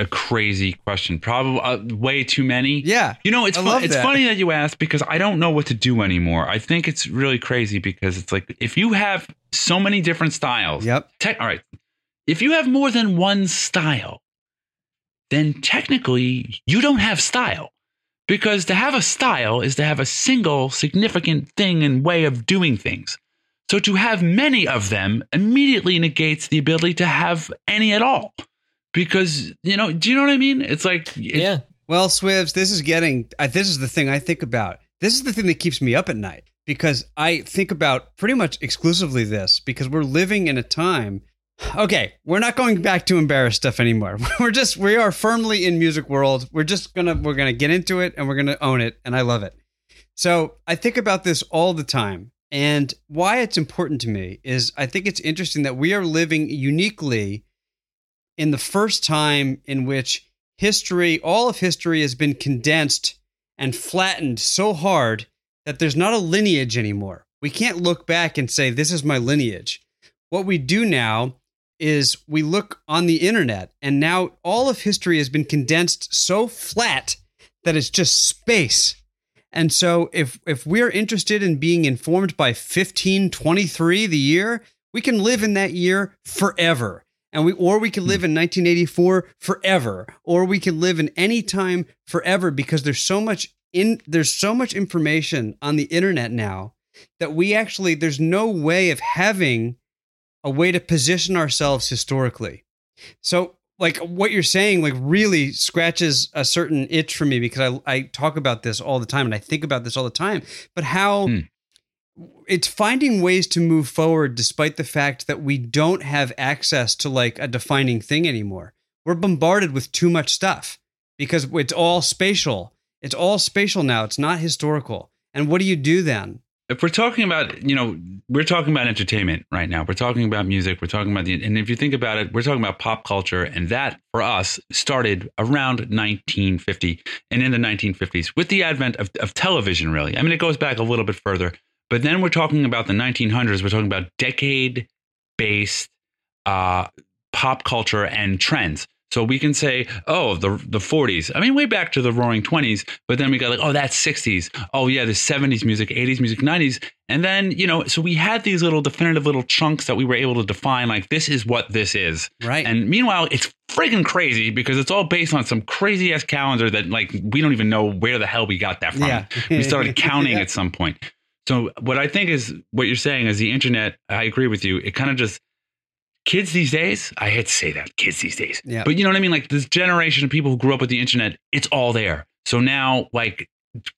a crazy question. Probably uh, way too many. Yeah. You know, it's fun- it's that. funny that you asked because I don't know what to do anymore. I think it's really crazy because it's like if you have so many different styles. Yep. Tech, all right. If you have more than one style, then technically you don't have style. Because to have a style is to have a single significant thing and way of doing things. So to have many of them immediately negates the ability to have any at all. Because, you know, do you know what I mean? It's like, it- Yeah. Well, Swivs, this is getting, uh, this is the thing I think about. This is the thing that keeps me up at night because I think about pretty much exclusively this because we're living in a time Okay, we're not going back to embarrassed stuff anymore. We're just we are firmly in music world. We're just gonna we're gonna get into it and we're gonna own it, and I love it. So I think about this all the time, and why it's important to me is I think it's interesting that we are living uniquely in the first time in which history, all of history, has been condensed and flattened so hard that there's not a lineage anymore. We can't look back and say this is my lineage. What we do now is we look on the internet and now all of history has been condensed so flat that it's just space. And so if if we're interested in being informed by 1523 the year, we can live in that year forever. And we or we can live in 1984 forever or we can live in any time forever because there's so much in there's so much information on the internet now that we actually there's no way of having a way to position ourselves historically. So, like what you're saying, like really scratches a certain itch for me because I I talk about this all the time and I think about this all the time. But how Hmm. It's finding ways to move forward despite the fact that we don't have access to like a defining thing anymore. We're bombarded with too much stuff because it's all spatial. It's all spatial now. It's not historical. And what do you do then? if we're talking about you know we're talking about entertainment right now we're talking about music we're talking about the and if you think about it we're talking about pop culture and that for us started around 1950 and in the 1950s with the advent of, of television really i mean it goes back a little bit further but then we're talking about the 1900s we're talking about decade based uh, pop culture and trends so we can say, oh, the the 40s. I mean, way back to the Roaring 20s. But then we got like, oh, that's 60s. Oh yeah, the 70s music, 80s music, 90s. And then you know, so we had these little definitive little chunks that we were able to define. Like this is what this is. Right. And meanwhile, it's friggin' crazy because it's all based on some crazy ass calendar that like we don't even know where the hell we got that from. Yeah. we started counting Yeah. at some point. So what I think is what you're saying is the internet. I agree with you. It kind of just kids these days. I hate to say that kids these days, Yeah. but you know what I mean. Like this generation of people who grew up with the internet, it's all there. So now, like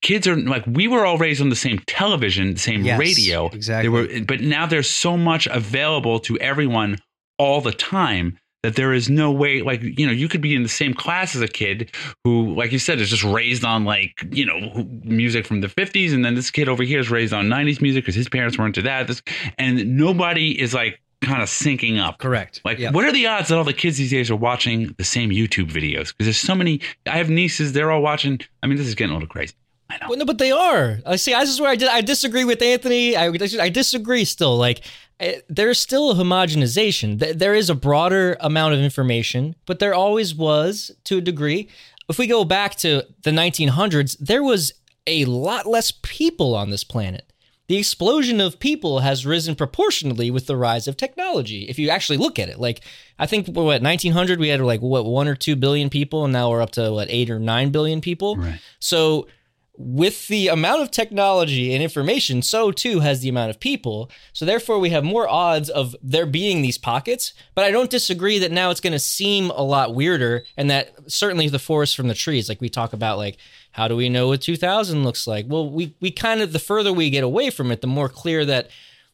kids are like we were all raised on the same television, the same Yes, radio. exactly. They were, but now there's so much available to everyone all the time that there is no way like you know you could be in the same class as a kid who like you said is just raised on like you know music from the 50s and then this kid over here is raised on 90s music because his parents weren't into that this, and nobody is like kind of syncing up Correct. like Yeah. what are the odds that all the kids these days are watching the same youtube videos because there's so many i have nieces they're all watching i mean this is getting a little crazy i know Well, no, but they are. I see. This is where I, di- I disagree with Anthony. I, I disagree still. Like, eh, there's still a homogenization. Th- There is a broader amount of information, but there always was to a degree. If we go back to the 1900s, there was a lot less people on this planet. The explosion of people has risen proportionally with the rise of technology. If you actually look at it, like I think what 1900 we had like what one or two billion people, and now we're up to what eight or nine billion people. Right. So with the amount of technology and information, so too has the amount of people. So therefore, we have more odds of there being these pockets. But I don't disagree that now it's going to seem a lot weirder, and that certainly the forest from the trees, like we talk about, like how do we know what 2000 looks like? Well, we we kind of the further we get away from it, the more clear that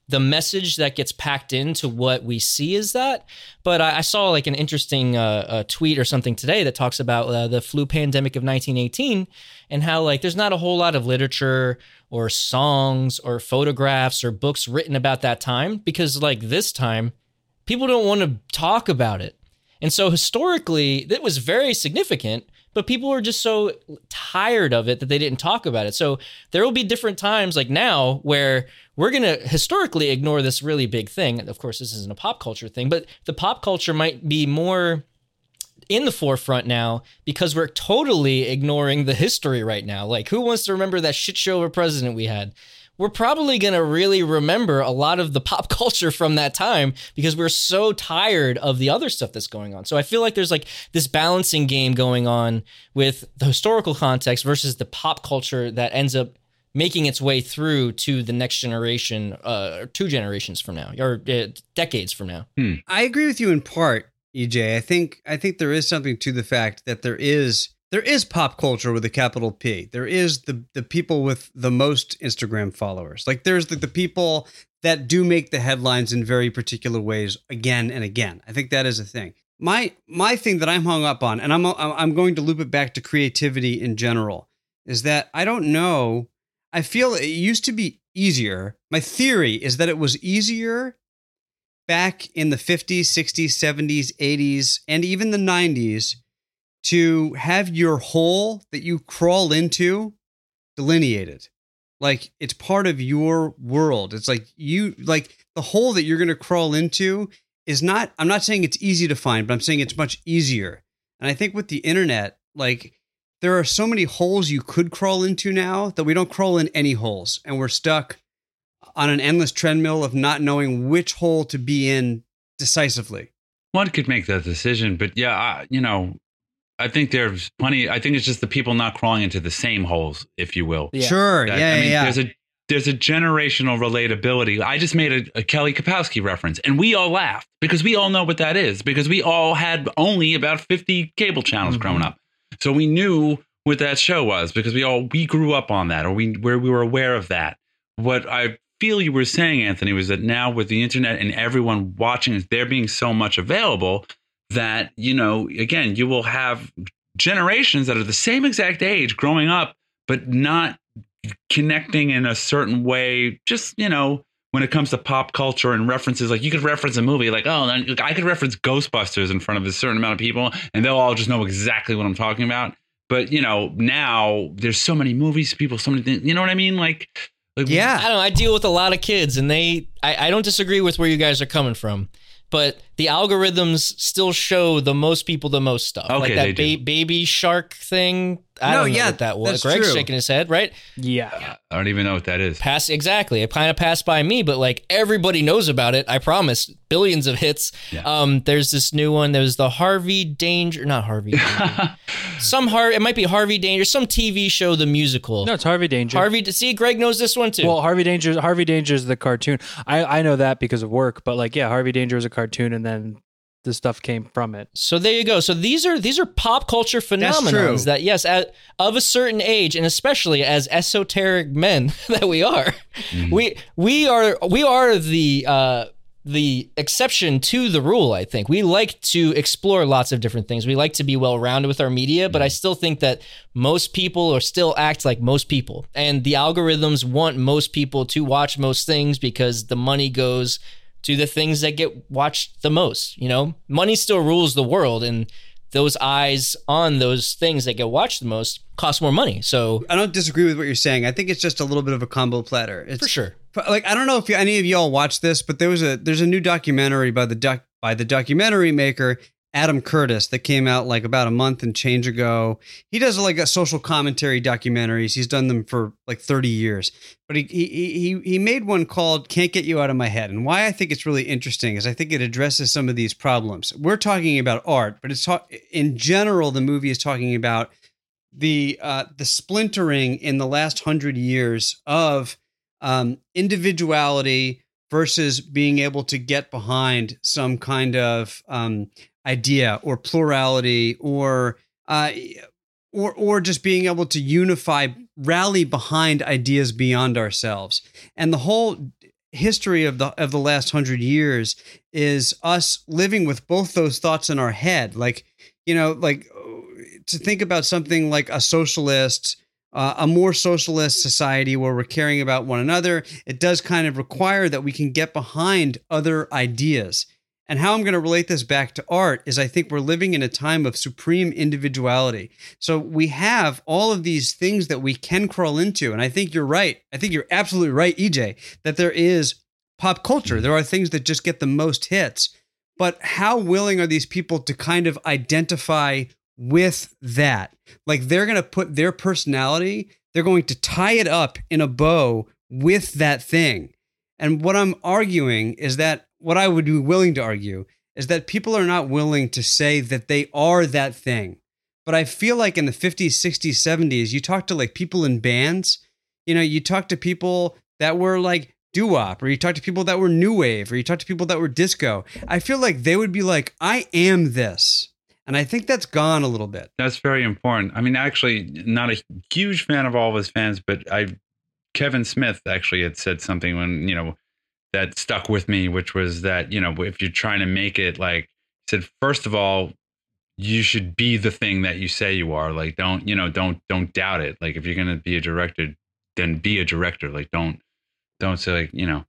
the message that gets packed into what we see is that. But I, I saw like an interesting uh, uh, tweet or something today that talks about uh, the flu pandemic of 1918 and how like there's not a whole lot of literature or songs or photographs or books written about that time because like this time people don't want to talk about it. And so historically, it was very significant, but people were just so tired of it that they didn't talk about it. So there will be different times like now where we're going to historically ignore this really big thing. Of course, this isn't a pop culture thing, but the pop culture might be more in the forefront now because we're totally ignoring the history right now. Like, who wants to remember that shit show of a president we had? We're probably going to really remember a lot of the pop culture from that time because we're so tired of the other stuff that's going on. So I feel like there's like this balancing game going on with the historical context versus the pop culture that ends up making its way through to the next generation, uh, or two generations from now, or uh, decades from now. I agree with you in part, EJ. I think I think there is something to the fact that there is there is pop culture with a capital P. There is the the people with the most Instagram followers. Like there's the, the people that do make the headlines in very particular ways again and again. I think that is a thing. My my thing that I'm hung up on, and I'm I'm going to loop it back to creativity in general, is that I don't know. I feel it used to be easier. My theory is that it was easier back in the 50s, 60s, 70s, 80s, and even the 90s to have your hole that you crawl into delineated. Like it's part of your world. It's like you like the hole that you're going to crawl into is not I'm not saying it's easy to find, but I'm saying it's much easier. And I think with the internet, like there are so many holes you could crawl into now that we don't crawl in any holes and we're stuck on an endless treadmill of not knowing which hole to be in decisively. One could make that decision, but yeah, I, you know, I think there's plenty. I think it's just the people not crawling into the same holes, if you will. Yeah. Sure. That- yeah, I mean, yeah, There's a there's a generational relatability. I just made a, a Kelly Kapowski reference, and we all laughed because we all know what that is because we all had only about 50 cable channels Mm-hmm. growing up, so we knew what that show was because we all we grew up on that or we where we were aware of that. What I feel you were saying, Anthony, was that now with the internet and everyone watching, there being so much available that you know again you will have generations that are the same exact age growing up but not connecting in a certain way just you know when it comes to pop culture and references like you could reference a movie like oh i could reference ghostbusters in front of a certain amount of people and they'll all just know exactly what i'm talking about but you know now there's so many movies people so many things you know what i mean like like Yeah. I don't know. I deal with a lot of kids, and they. I, I don't disagree with where you guys are coming from, but the algorithms still show the most people the most stuff. like Okay, that they ba- baby shark thing. I No, don't know yeah, what that was. that's Greg's true. shaking his head, right? Yeah. i don't even know what that is Pass exactly. It kind of passed by me, but like everybody knows about it. I promise. Billions of hits. Yeah. Um, there's this new one. There's the Harvey Danger, not Harvey. Danger. some Har. It might be Harvey Danger. Some TV show, the musical. No, it's Harvey Danger. Harvey. To see, Greg knows this one too. Well, Harvey Danger. Harvey Danger is the cartoon. I I know that because of work, but like, yeah, Harvey Danger is a cartoon, and then the stuff came from it. So there you go. So these are these are pop culture true. phenomenons that yes, at, of a certain age, and especially as esoteric men that we are, we we are we are the uh, the exception to the rule. I think we like to explore lots of different things. We like to be well rounded with our media, but I still think that most people or still act like most people, and the algorithms want most people to watch most things because the money goes to the things that get watched the most. You know, money still rules the world, and those eyes on those things that get watched the most cost more money. So I don't disagree with what you're saying. I think it's just a little bit of a combo platter. It's for sure. like I don't know if any of y'all watched this, but there was a there's a new documentary by the doc by the documentary maker Adam Curtis that came out like about a month and change ago. He does like a social commentary documentaries. He's done them for like 30 years. But he he he he made one called Can't Get You Out of My Head. And why I think it's really interesting is I think it addresses some of these problems. We're talking about art, but it's in general the movie is talking about the uh the splintering in the last 100 years of um individuality versus being able to get behind some kind of um, idea or plurality or uh, or or just being able to unify rally behind ideas beyond ourselves and the whole history of the of the last 100 years is us living with both those thoughts in our head like you know like to think about something like a socialist uh, a more socialist society where we're caring about one another, it does kind of require that we can get behind other ideas. And how I'm going to relate this back to art is I think we're living in a time of supreme individuality. So we have all of these things that we can crawl into. And I think you're right. I think you're absolutely right, EJ, that there is pop culture. There are things that just get the most hits. But how willing are these people to kind of identify with that? Like they're going to put their personality, they're going to tie it up in a bow with that thing. And what I'm arguing is that what I would be willing to argue is that people are not willing to say that they are that thing. But I feel like in the 50s, 60s, 70s, you talk to like people in bands, you know, you talk to people that were like doo wop, or you talk to people that were new wave, or you talk to people that were disco. I feel like they would be like, I am this. And I think that's gone a little bit. That's very important. I mean, actually, not a huge fan of all of his fans, but I, Kevin Smith actually had said something when you know that stuck with me, which was that you know if you're trying to make it like said, first of all, you should be the thing that you say you are. Like, don't you know, don't don't doubt it. Like, if you're gonna be a director, then be a director. Like, don't don't say like you know.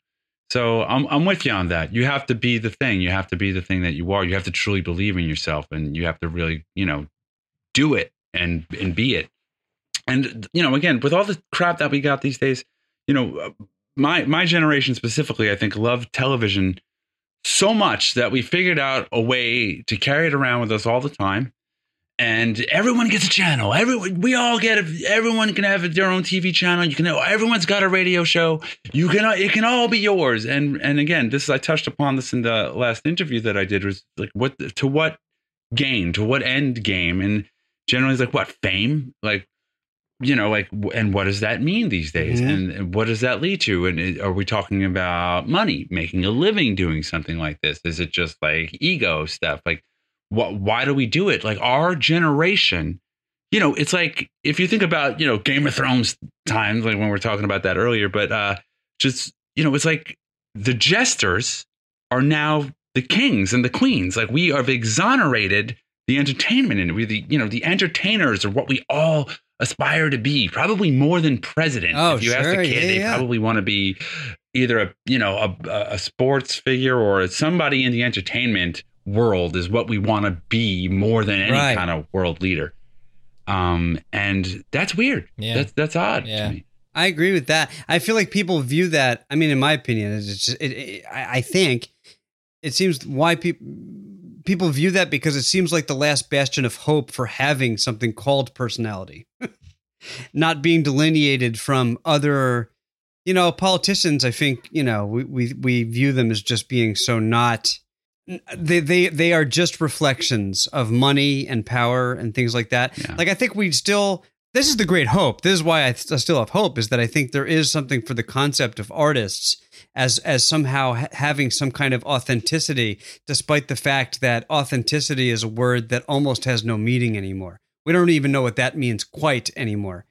So I'm I'm with you on that. You have to be the thing. You have to be the thing that you are. You have to truly believe in yourself, and you have to really you know do it and and be it. And you know, again, with all the crap that we got these days, you know, my my generation specifically, I think, loved television so much that we figured out a way to carry it around with us all the time. And everyone gets a channel. Everyone, we all get it. Everyone can have their own TV channel. You can. Everyone's got a radio show. You can. It can all be yours. And and again, this I touched upon this in the last interview that I did. Was like what to what gain to what end game and generally it's like what fame like you know like and what does that mean these days? Mhm. and, and what does that lead to? And it- are we talking about money making a living doing something like this? Is it just like ego stuff? Like what why do we do it? Like our generation you know it's like if you think about you know game of thrones times like when we are talking about that earlier but uh just you know it's like the jesters are now the kings and the queens. Like we have exonerated the entertainment and we the you know the entertainers are what we all aspire to be probably more than president Oh, if you ask a kid Yeah, they yeah. probably want to be either a you know a, a sports figure or somebody in the entertainment world is what we want to be more than any Right. kind of world leader um and that's weird Yeah. that's that's odd Yeah. to me I agree with that. I feel like people view that. I mean, in my opinion, it's just. It, it, I I think it seems why people people view that because it seems like the last bastion of hope for having something called personality, not being delineated from other. You know, politicians. I think you know we we we view them as just being so not. They they they are just reflections of money and power and things like that. Yeah. Like I think we still this is the great hope. This is why I, th- I still have hope. Is that I think there is something for the concept of artists as as somehow ha- having some kind of authenticity, despite the fact that authenticity is a word that almost has no meaning anymore. We don't even know what that means quite anymore.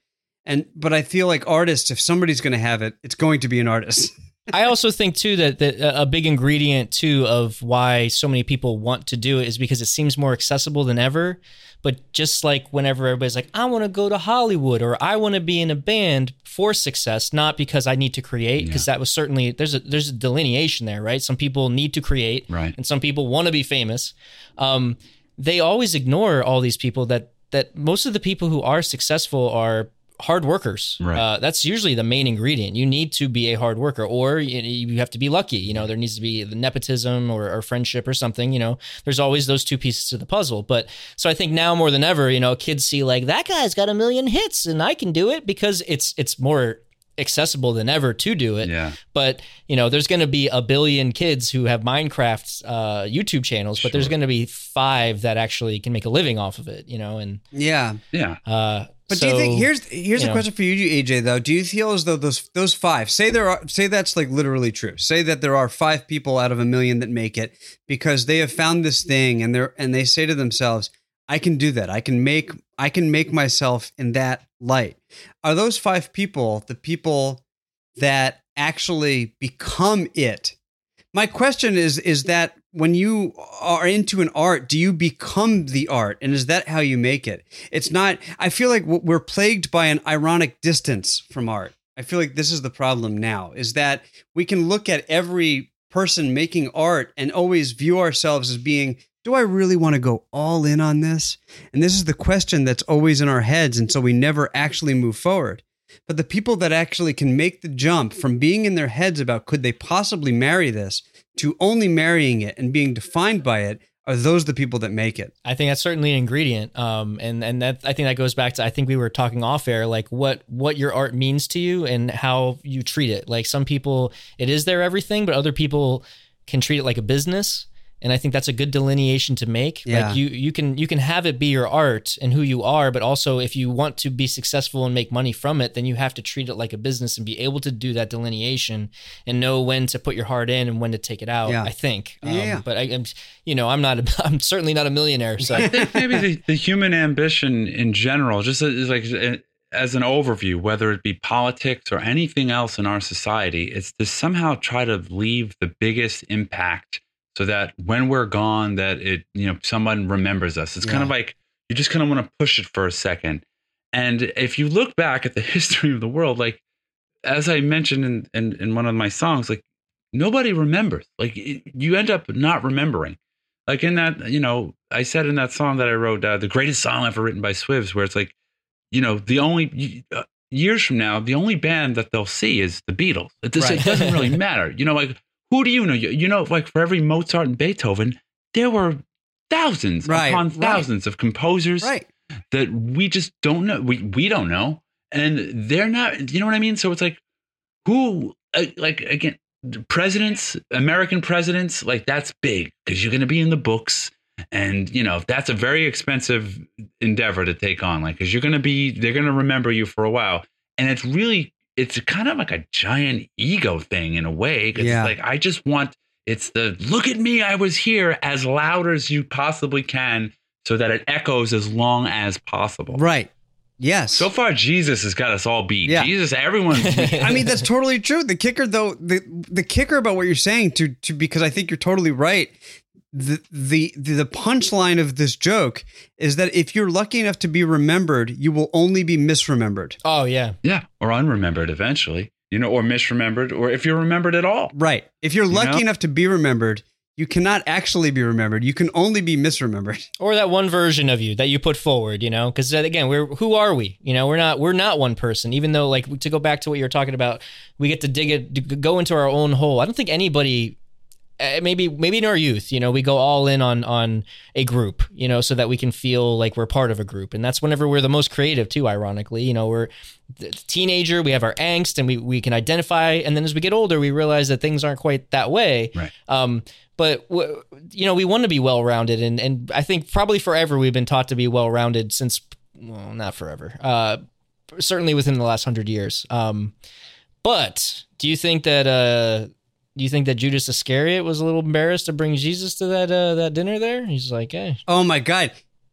And but I feel like artists, if somebody's going to have it, it's going to be an artist. I also think too that, that a big ingredient too of why so many people want to do it is because it seems more accessible than ever. But just like whenever everybody's like, I want to go to Hollywood or I want to be in a band for success, not because I need to create, because that was certainly there's a there's a delineation there, right? Some people need to create, Right. and some people want to be famous. Um, they always ignore all these people that that most of the people who are successful are hard workers. Right. Uh, that's usually the main ingredient. You need to be a hard worker, or you, you have to be lucky. You know, there needs to be the nepotism or, or friendship or something. You know, there's always those two pieces to the puzzle. But so I think now more than ever, you know, kids see like that guy's got a million hits and I can do it because it's it's more accessible than ever to do it. yeah But you know, there's going to be a billion kids who have Minecraft uh, YouTube channels, but there's going to be five that actually can make a living off of it. You know, and yeah. yeah uh, But do you think here's here's you a know. question for you, AJ? Though, do you feel as though those those five say there are say that's like literally true? Say that there are five people out of a million that make it because they have found this thing and they're and they say to themselves, "I can do that. I can make I can make myself in that light." Are those five people the people that actually become it? My question is is that when you are into an art, do you become the art? And is that how you make it? It's not, I feel like we're plagued by an ironic distance from art. I feel like this is the problem now is that we can look at every person making art and always view ourselves as being, do I really want to go all in on this? And this is the question that's always in our heads. And so we never actually move forward. But the people that actually can make the jump from being in their heads about could they possibly marry this to only marrying it and being defined by it are those the people that make it. I think that's certainly an ingredient. Um, and and that I think that goes back to I think we were talking off air, like what what your art means to you and how you treat it. Like some people, it is their everything, but other people can treat it like a business. And I think that's a good delineation to make. Yeah. Like you you can you can have it be your art and who you are, but also if you want to be successful and make money from it, then you have to treat it like a business and be able to do that delineation and know when to put your heart in and when to take it out. Yeah. I think. Um, Yeah. But I, am you know I'm not a, I'm certainly not a millionaire. So I think maybe the, the human ambition in general, just as like as an overview, whether it be politics or anything else in our society, it's to somehow try to leave the biggest impact so that when we're gone, that it you know someone remembers us. It's kind of like you just kind of want to push it for a second. And if you look back at the history of the world, like as I mentioned in in, in one of my songs, like nobody remembers. Like it, you end up not remembering like in that you know i said in that song that i wrote uh, the greatest song ever written by swivs where it's like you know the only uh, years from now the only band that they'll see is the beatles it, Right. it doesn't really matter you know like who do you know you, you know like for every mozart and beethoven there were thousands Right, upon right. thousands of composers Right. that we just don't know we, we don't know and they're not you know what i mean so it's like who uh, like again presidents american presidents like that's big because you're going to be in the books and you know that's a very expensive endeavor to take on like because you're going to be they're going to remember you for a while and it's really it's kind of like a giant ego thing in a way 'cause Yeah. it's like i just want it's the look at me i was here as loud as you possibly can so that it echoes as long as possible Right. Yes. so far jesus has got us all beat Yeah. jesus everyone. I mean, that's totally true. The kicker, though, the the kicker about what you're saying, to to because I think you're totally right. The the the punchline of this joke is that if you're lucky enough to be remembered, you will only be misremembered. oh yeah. Yeah, or unremembered eventually, you know, or misremembered, or if you're remembered at all. Right. If you're lucky know? enough to be remembered, you cannot actually be remembered. You can only be misremembered. or that one version of you that you put forward you know because again we're who are we you know we're not we're not one person even though like to go back to what you were talking about we get to dig it go into our own hole i don't think anybody uh, maybe maybe in our youth you know we go all in on on a group you know so that we can feel like we're part of a group. And that's whenever we're the most creative too ironically. You know we're the teenager we have our angst and we, we can identify. And then as we get older we realize that things aren't quite that way. Right. um, but w- you know, we want to be well rounded, and and I think probably forever we've been taught to be well rounded since, well, not forever, uh, certainly within the last hundred years. Um, but do you think that uh, do you think that Judas Iscariot was a little embarrassed to bring Jesus to that uh, that dinner there? He's like, hey, Oh my god.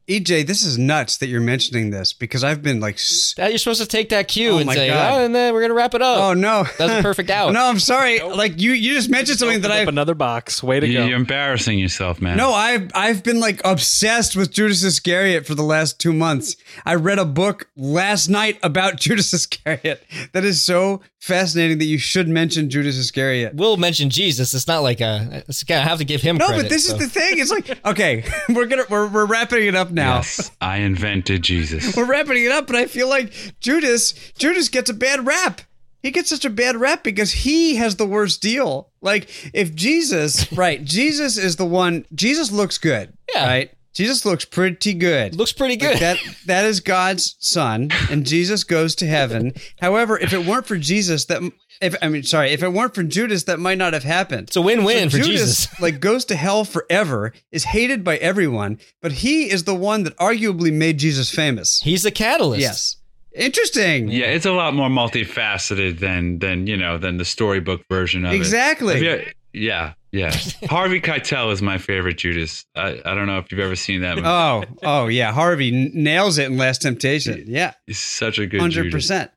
EJ, this is nuts that you're mentioning this because I've been like s- that you're supposed to take that cue Oh and say, God. oh, and then we're gonna wrap it up. Oh no. That's a perfect out. no, I'm sorry. Like you you just mentioned something that I up another box. Way to You- go. You're embarrassing yourself, man. No, I've I've been like obsessed with Judas Iscariot for the last two months. I read a book last night about Judas Iscariot. That is so fascinating that you should mention Judas Iscariot. We'll mention Jesus. It's not like a. It's gonna have to give him. No, credit, but this so. is the thing. It's like okay, we're gonna we're, we're wrapping it up now. Yes, I invented Jesus. We're wrapping it up, but I feel like Judas Judas gets a bad rap. He gets such a bad rap because he has the worst deal. Like if Jesus, right? Jesus is the one. Jesus looks good, Yeah. right? Jesus looks pretty good. looks pretty good. that that is God's son, and Jesus goes to heaven. However, if it weren't for Jesus, that if I mean, sorry, if it weren't for Judas, that might not have happened. it's a win-win for Judas, Jesus. like goes to hell forever, is hated by everyone, but he is the one that arguably made Jesus famous. He's the catalyst. Yes, interesting. Yeah, it's a lot more multifaceted than than you know than the storybook version of Exactly. it. Have you- yeah, yeah. Harvey Keitel is my favorite Judas. I, I don't know if you've ever seen that. movie. Oh, oh yeah, Harvey n- nails it in Last Temptation. Yeah, He's such a good hundred Judas. percent.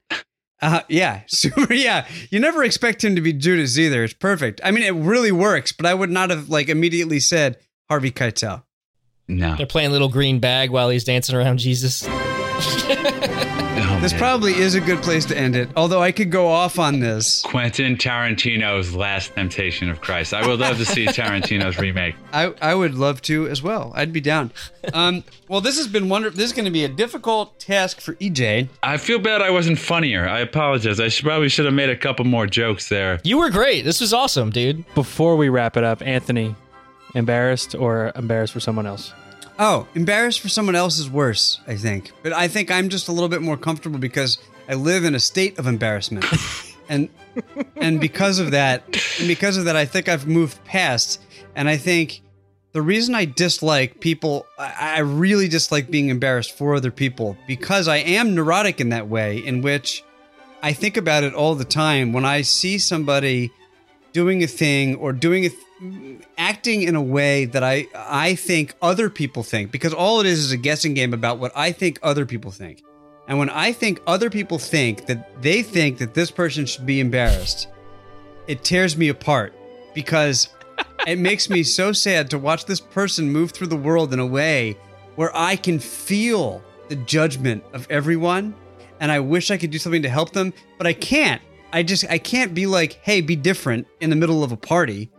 Uh, yeah, super. Yeah, you never expect him to be Judas either. It's perfect. I mean, it really works, but I would not have like immediately said Harvey Keitel. No, They're playing little green bag while he's dancing around Jesus. Oh, This man. probably is a good place to end it. Although I could go off on this. Quentin Tarantino's Last Temptation of Christ. I would love to see Tarantino's remake. I, I would love to as well. I'd be down. Um, well, this has been wonderful. This is going to be a difficult task for EJ. I feel bad I wasn't funnier. I apologize. I should, probably should have made a couple more jokes there. You were great. This was awesome, dude. Before we wrap it up, Anthony, embarrassed or embarrassed for someone else? Oh, embarrassed for someone else is worse, I think. But I think I'm just a little bit more comfortable because I live in a state of embarrassment. and and because of that, and because of that I think I've moved past and I think the reason I dislike people, I, I really dislike being embarrassed for other people because I am neurotic in that way, in which I think about it all the time when I see somebody doing a thing or doing a th- acting in a way that I I think other people think because all it is is a guessing game about what I think other people think. And when I think other people think that they think that this person should be embarrassed, it tears me apart because it makes me so sad to watch this person move through the world in a way where I can feel the judgment of everyone and I wish I could do something to help them, but I can't. I just I can't be like, "Hey, be different" in the middle of a party.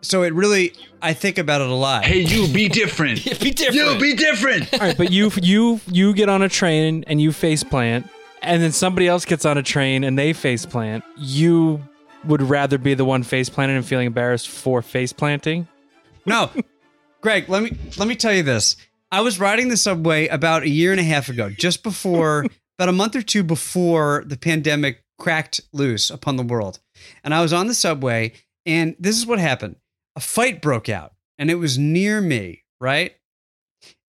So it really I think about it a lot. Hey, you be different. Be different. you be different. All right, but you you you get on a train and you face plant, and then somebody else gets on a train and they face plant. You would rather be the one face planted and feeling embarrassed for face planting. No. Greg, let me let me tell you this. I was riding the subway about a year and a half ago, just before about a month or two before the pandemic cracked loose upon the world. And I was on the subway and this is what happened. A fight broke out and it was near me, right?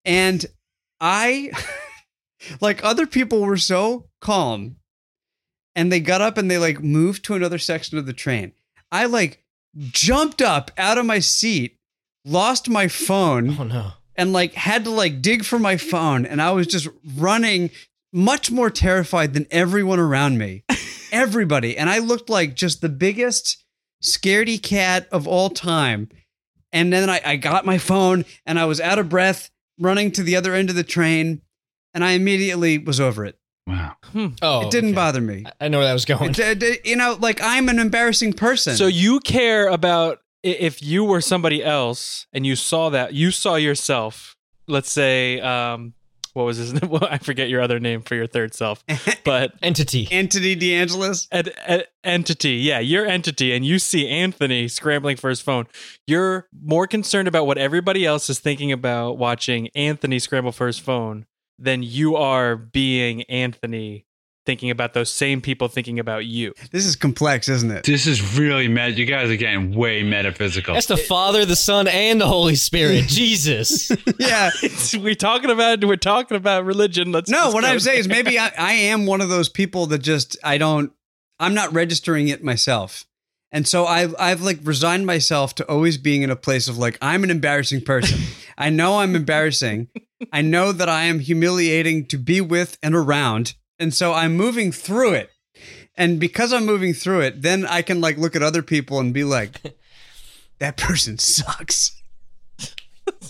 And I like other people were so calm and they got up and they like moved to another section of the train. I like jumped up out of my seat, lost my phone, Oh no. and like had to like dig for my phone. And I was just running, much more terrified than everyone around me. Everybody. And I looked like just the biggest scaredy cat of all time. And then I, I got my phone and I was out of breath running to the other end of the train. And I immediately was over it. Wow. Oh, it didn't okay. bother me. I know where that was going. It- it- you know, like I'm an embarrassing person. So you care about if you were somebody else and you saw that you saw yourself. Let's say, um, what was his? name? Well, I forget your other name for your third self, but Entity. entity, DeAngelis. ed, ed- entity, yeah, your entity, and you see Anthony scrambling for his phone. You're more concerned about what everybody else is thinking about watching Anthony scramble for his phone than you are being Anthony thinking about those same people thinking about you. This is complex, isn't it? This is really mad. You guys are getting way metaphysical. That's the Father, the Son, and the Holy Spirit. Jesus. Yeah. we're talking about we're talking about religion. Let's No, just what I'm saying is maybe I, I am one of those people that just I don't I'm not registering it myself. And so I've I've like resigned myself to always being in a place of like I'm an embarrassing person. I know I'm embarrassing. I know that I am humiliating to be with and around. And so I'm moving through it. And because I'm moving through it, then I can like look at other people and be like, that person sucks.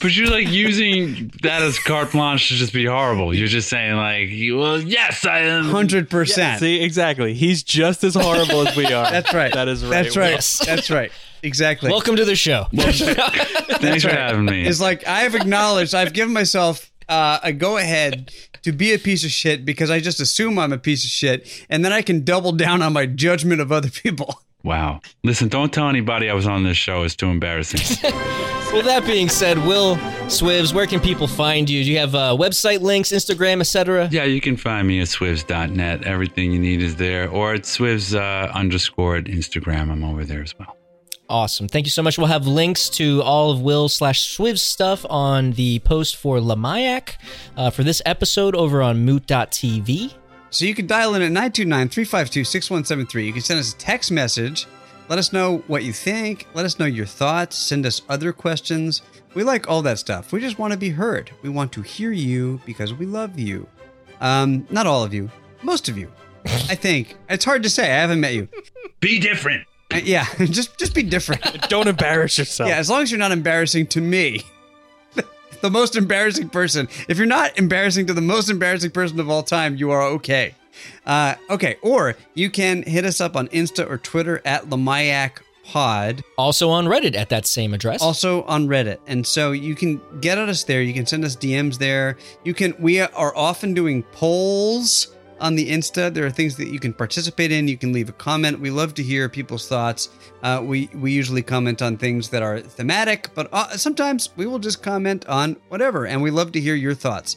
But you're like using that as carte blanche to just be horrible. You're just saying like, well, yes, I am. Hundred percent. See, exactly. He's just as horrible as we are. That's right. That is right. That's right. Yes. That's right. Exactly. Welcome to the show. Thanks for having me. It's like I've acknowledged, I've given myself uh, a go ahead to be a piece of shit because I just assume I'm a piece of shit, and then I can double down on my judgment of other people. Wow. Listen, don't tell anybody I was on this show. It's too embarrassing. Well, that being said, Will Swivs, where can people find you? Do you have uh, website links, Instagram, etc.? yeah, you can find me at swivs.net. Everything you need is there. Or at swivs uh, underscore at Instagram. I'm over there as well. Awesome. Thank you so much. We'll have links to all of Will slash Swiv's stuff on the post for Lamayak uh, for this episode over on moot.tv. So you can dial in at 929 352 6173. You can send us a text message. Let us know what you think. Let us know your thoughts. Send us other questions. We like all that stuff. We just want to be heard. We want to hear you because we love you. Um, not all of you, most of you. I think it's hard to say. I haven't met you. Be different. Uh, yeah, just just be different. Don't embarrass yourself. Yeah, as long as you're not embarrassing to me, the most embarrassing person. If you're not embarrassing to the most embarrassing person of all time, you are okay. Uh, okay, or you can hit us up on Insta or Twitter at Lamayak Pod, Also on Reddit at that same address. also on Reddit, and so you can get at us there. You can send us DMs there. You can. We are often doing polls on the Insta. There are things that you can participate in. You can leave a comment. We love to hear people's thoughts. Uh, we we usually comment on things that are thematic, but uh, sometimes we will just comment on whatever, and we love to hear your thoughts.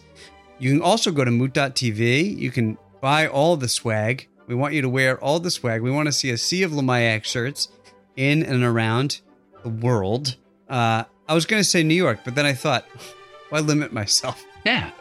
You can also go to moot.tv. You can buy all the swag. We want you to wear all the swag. We want to see a sea of Lamayak shirts in and around the world. Uh, I was going to say New York, but then I thought, why limit myself? Yeah.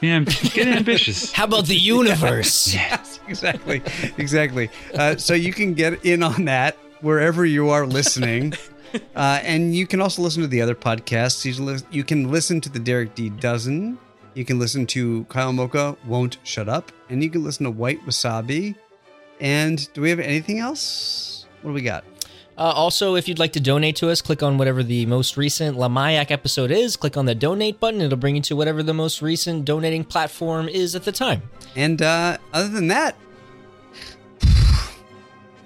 Yeah, get ambitious. How about the universe? Yes, exactly, exactly. Uh, so you can get in on that wherever you are listening, uh, and you can also listen to the other podcasts. You can, you can listen to the Derek D Dozen. You can listen to Kyle Mocha Won't Shut Up, and you can listen to White Wasabi. And do we have anything else? What do we got? Uh, also, if you'd like to donate to us, click on whatever the most recent Lamayak episode is. Click on the donate button. It'll bring you to whatever the most recent donating platform is at the time. And uh, other than that,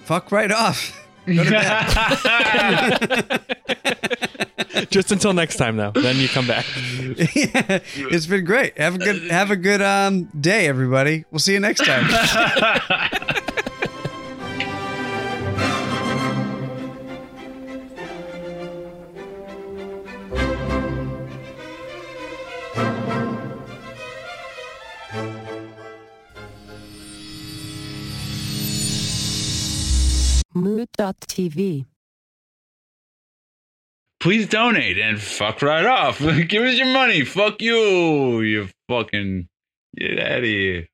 fuck right off. Go to bed. Just until next time, though. Then you come back. yeah, it's been great. Have a good have a good um day, everybody. We'll see you next time. Mood.tv. Please donate and fuck right off. Give us your money. Fuck you. You fucking get out of here.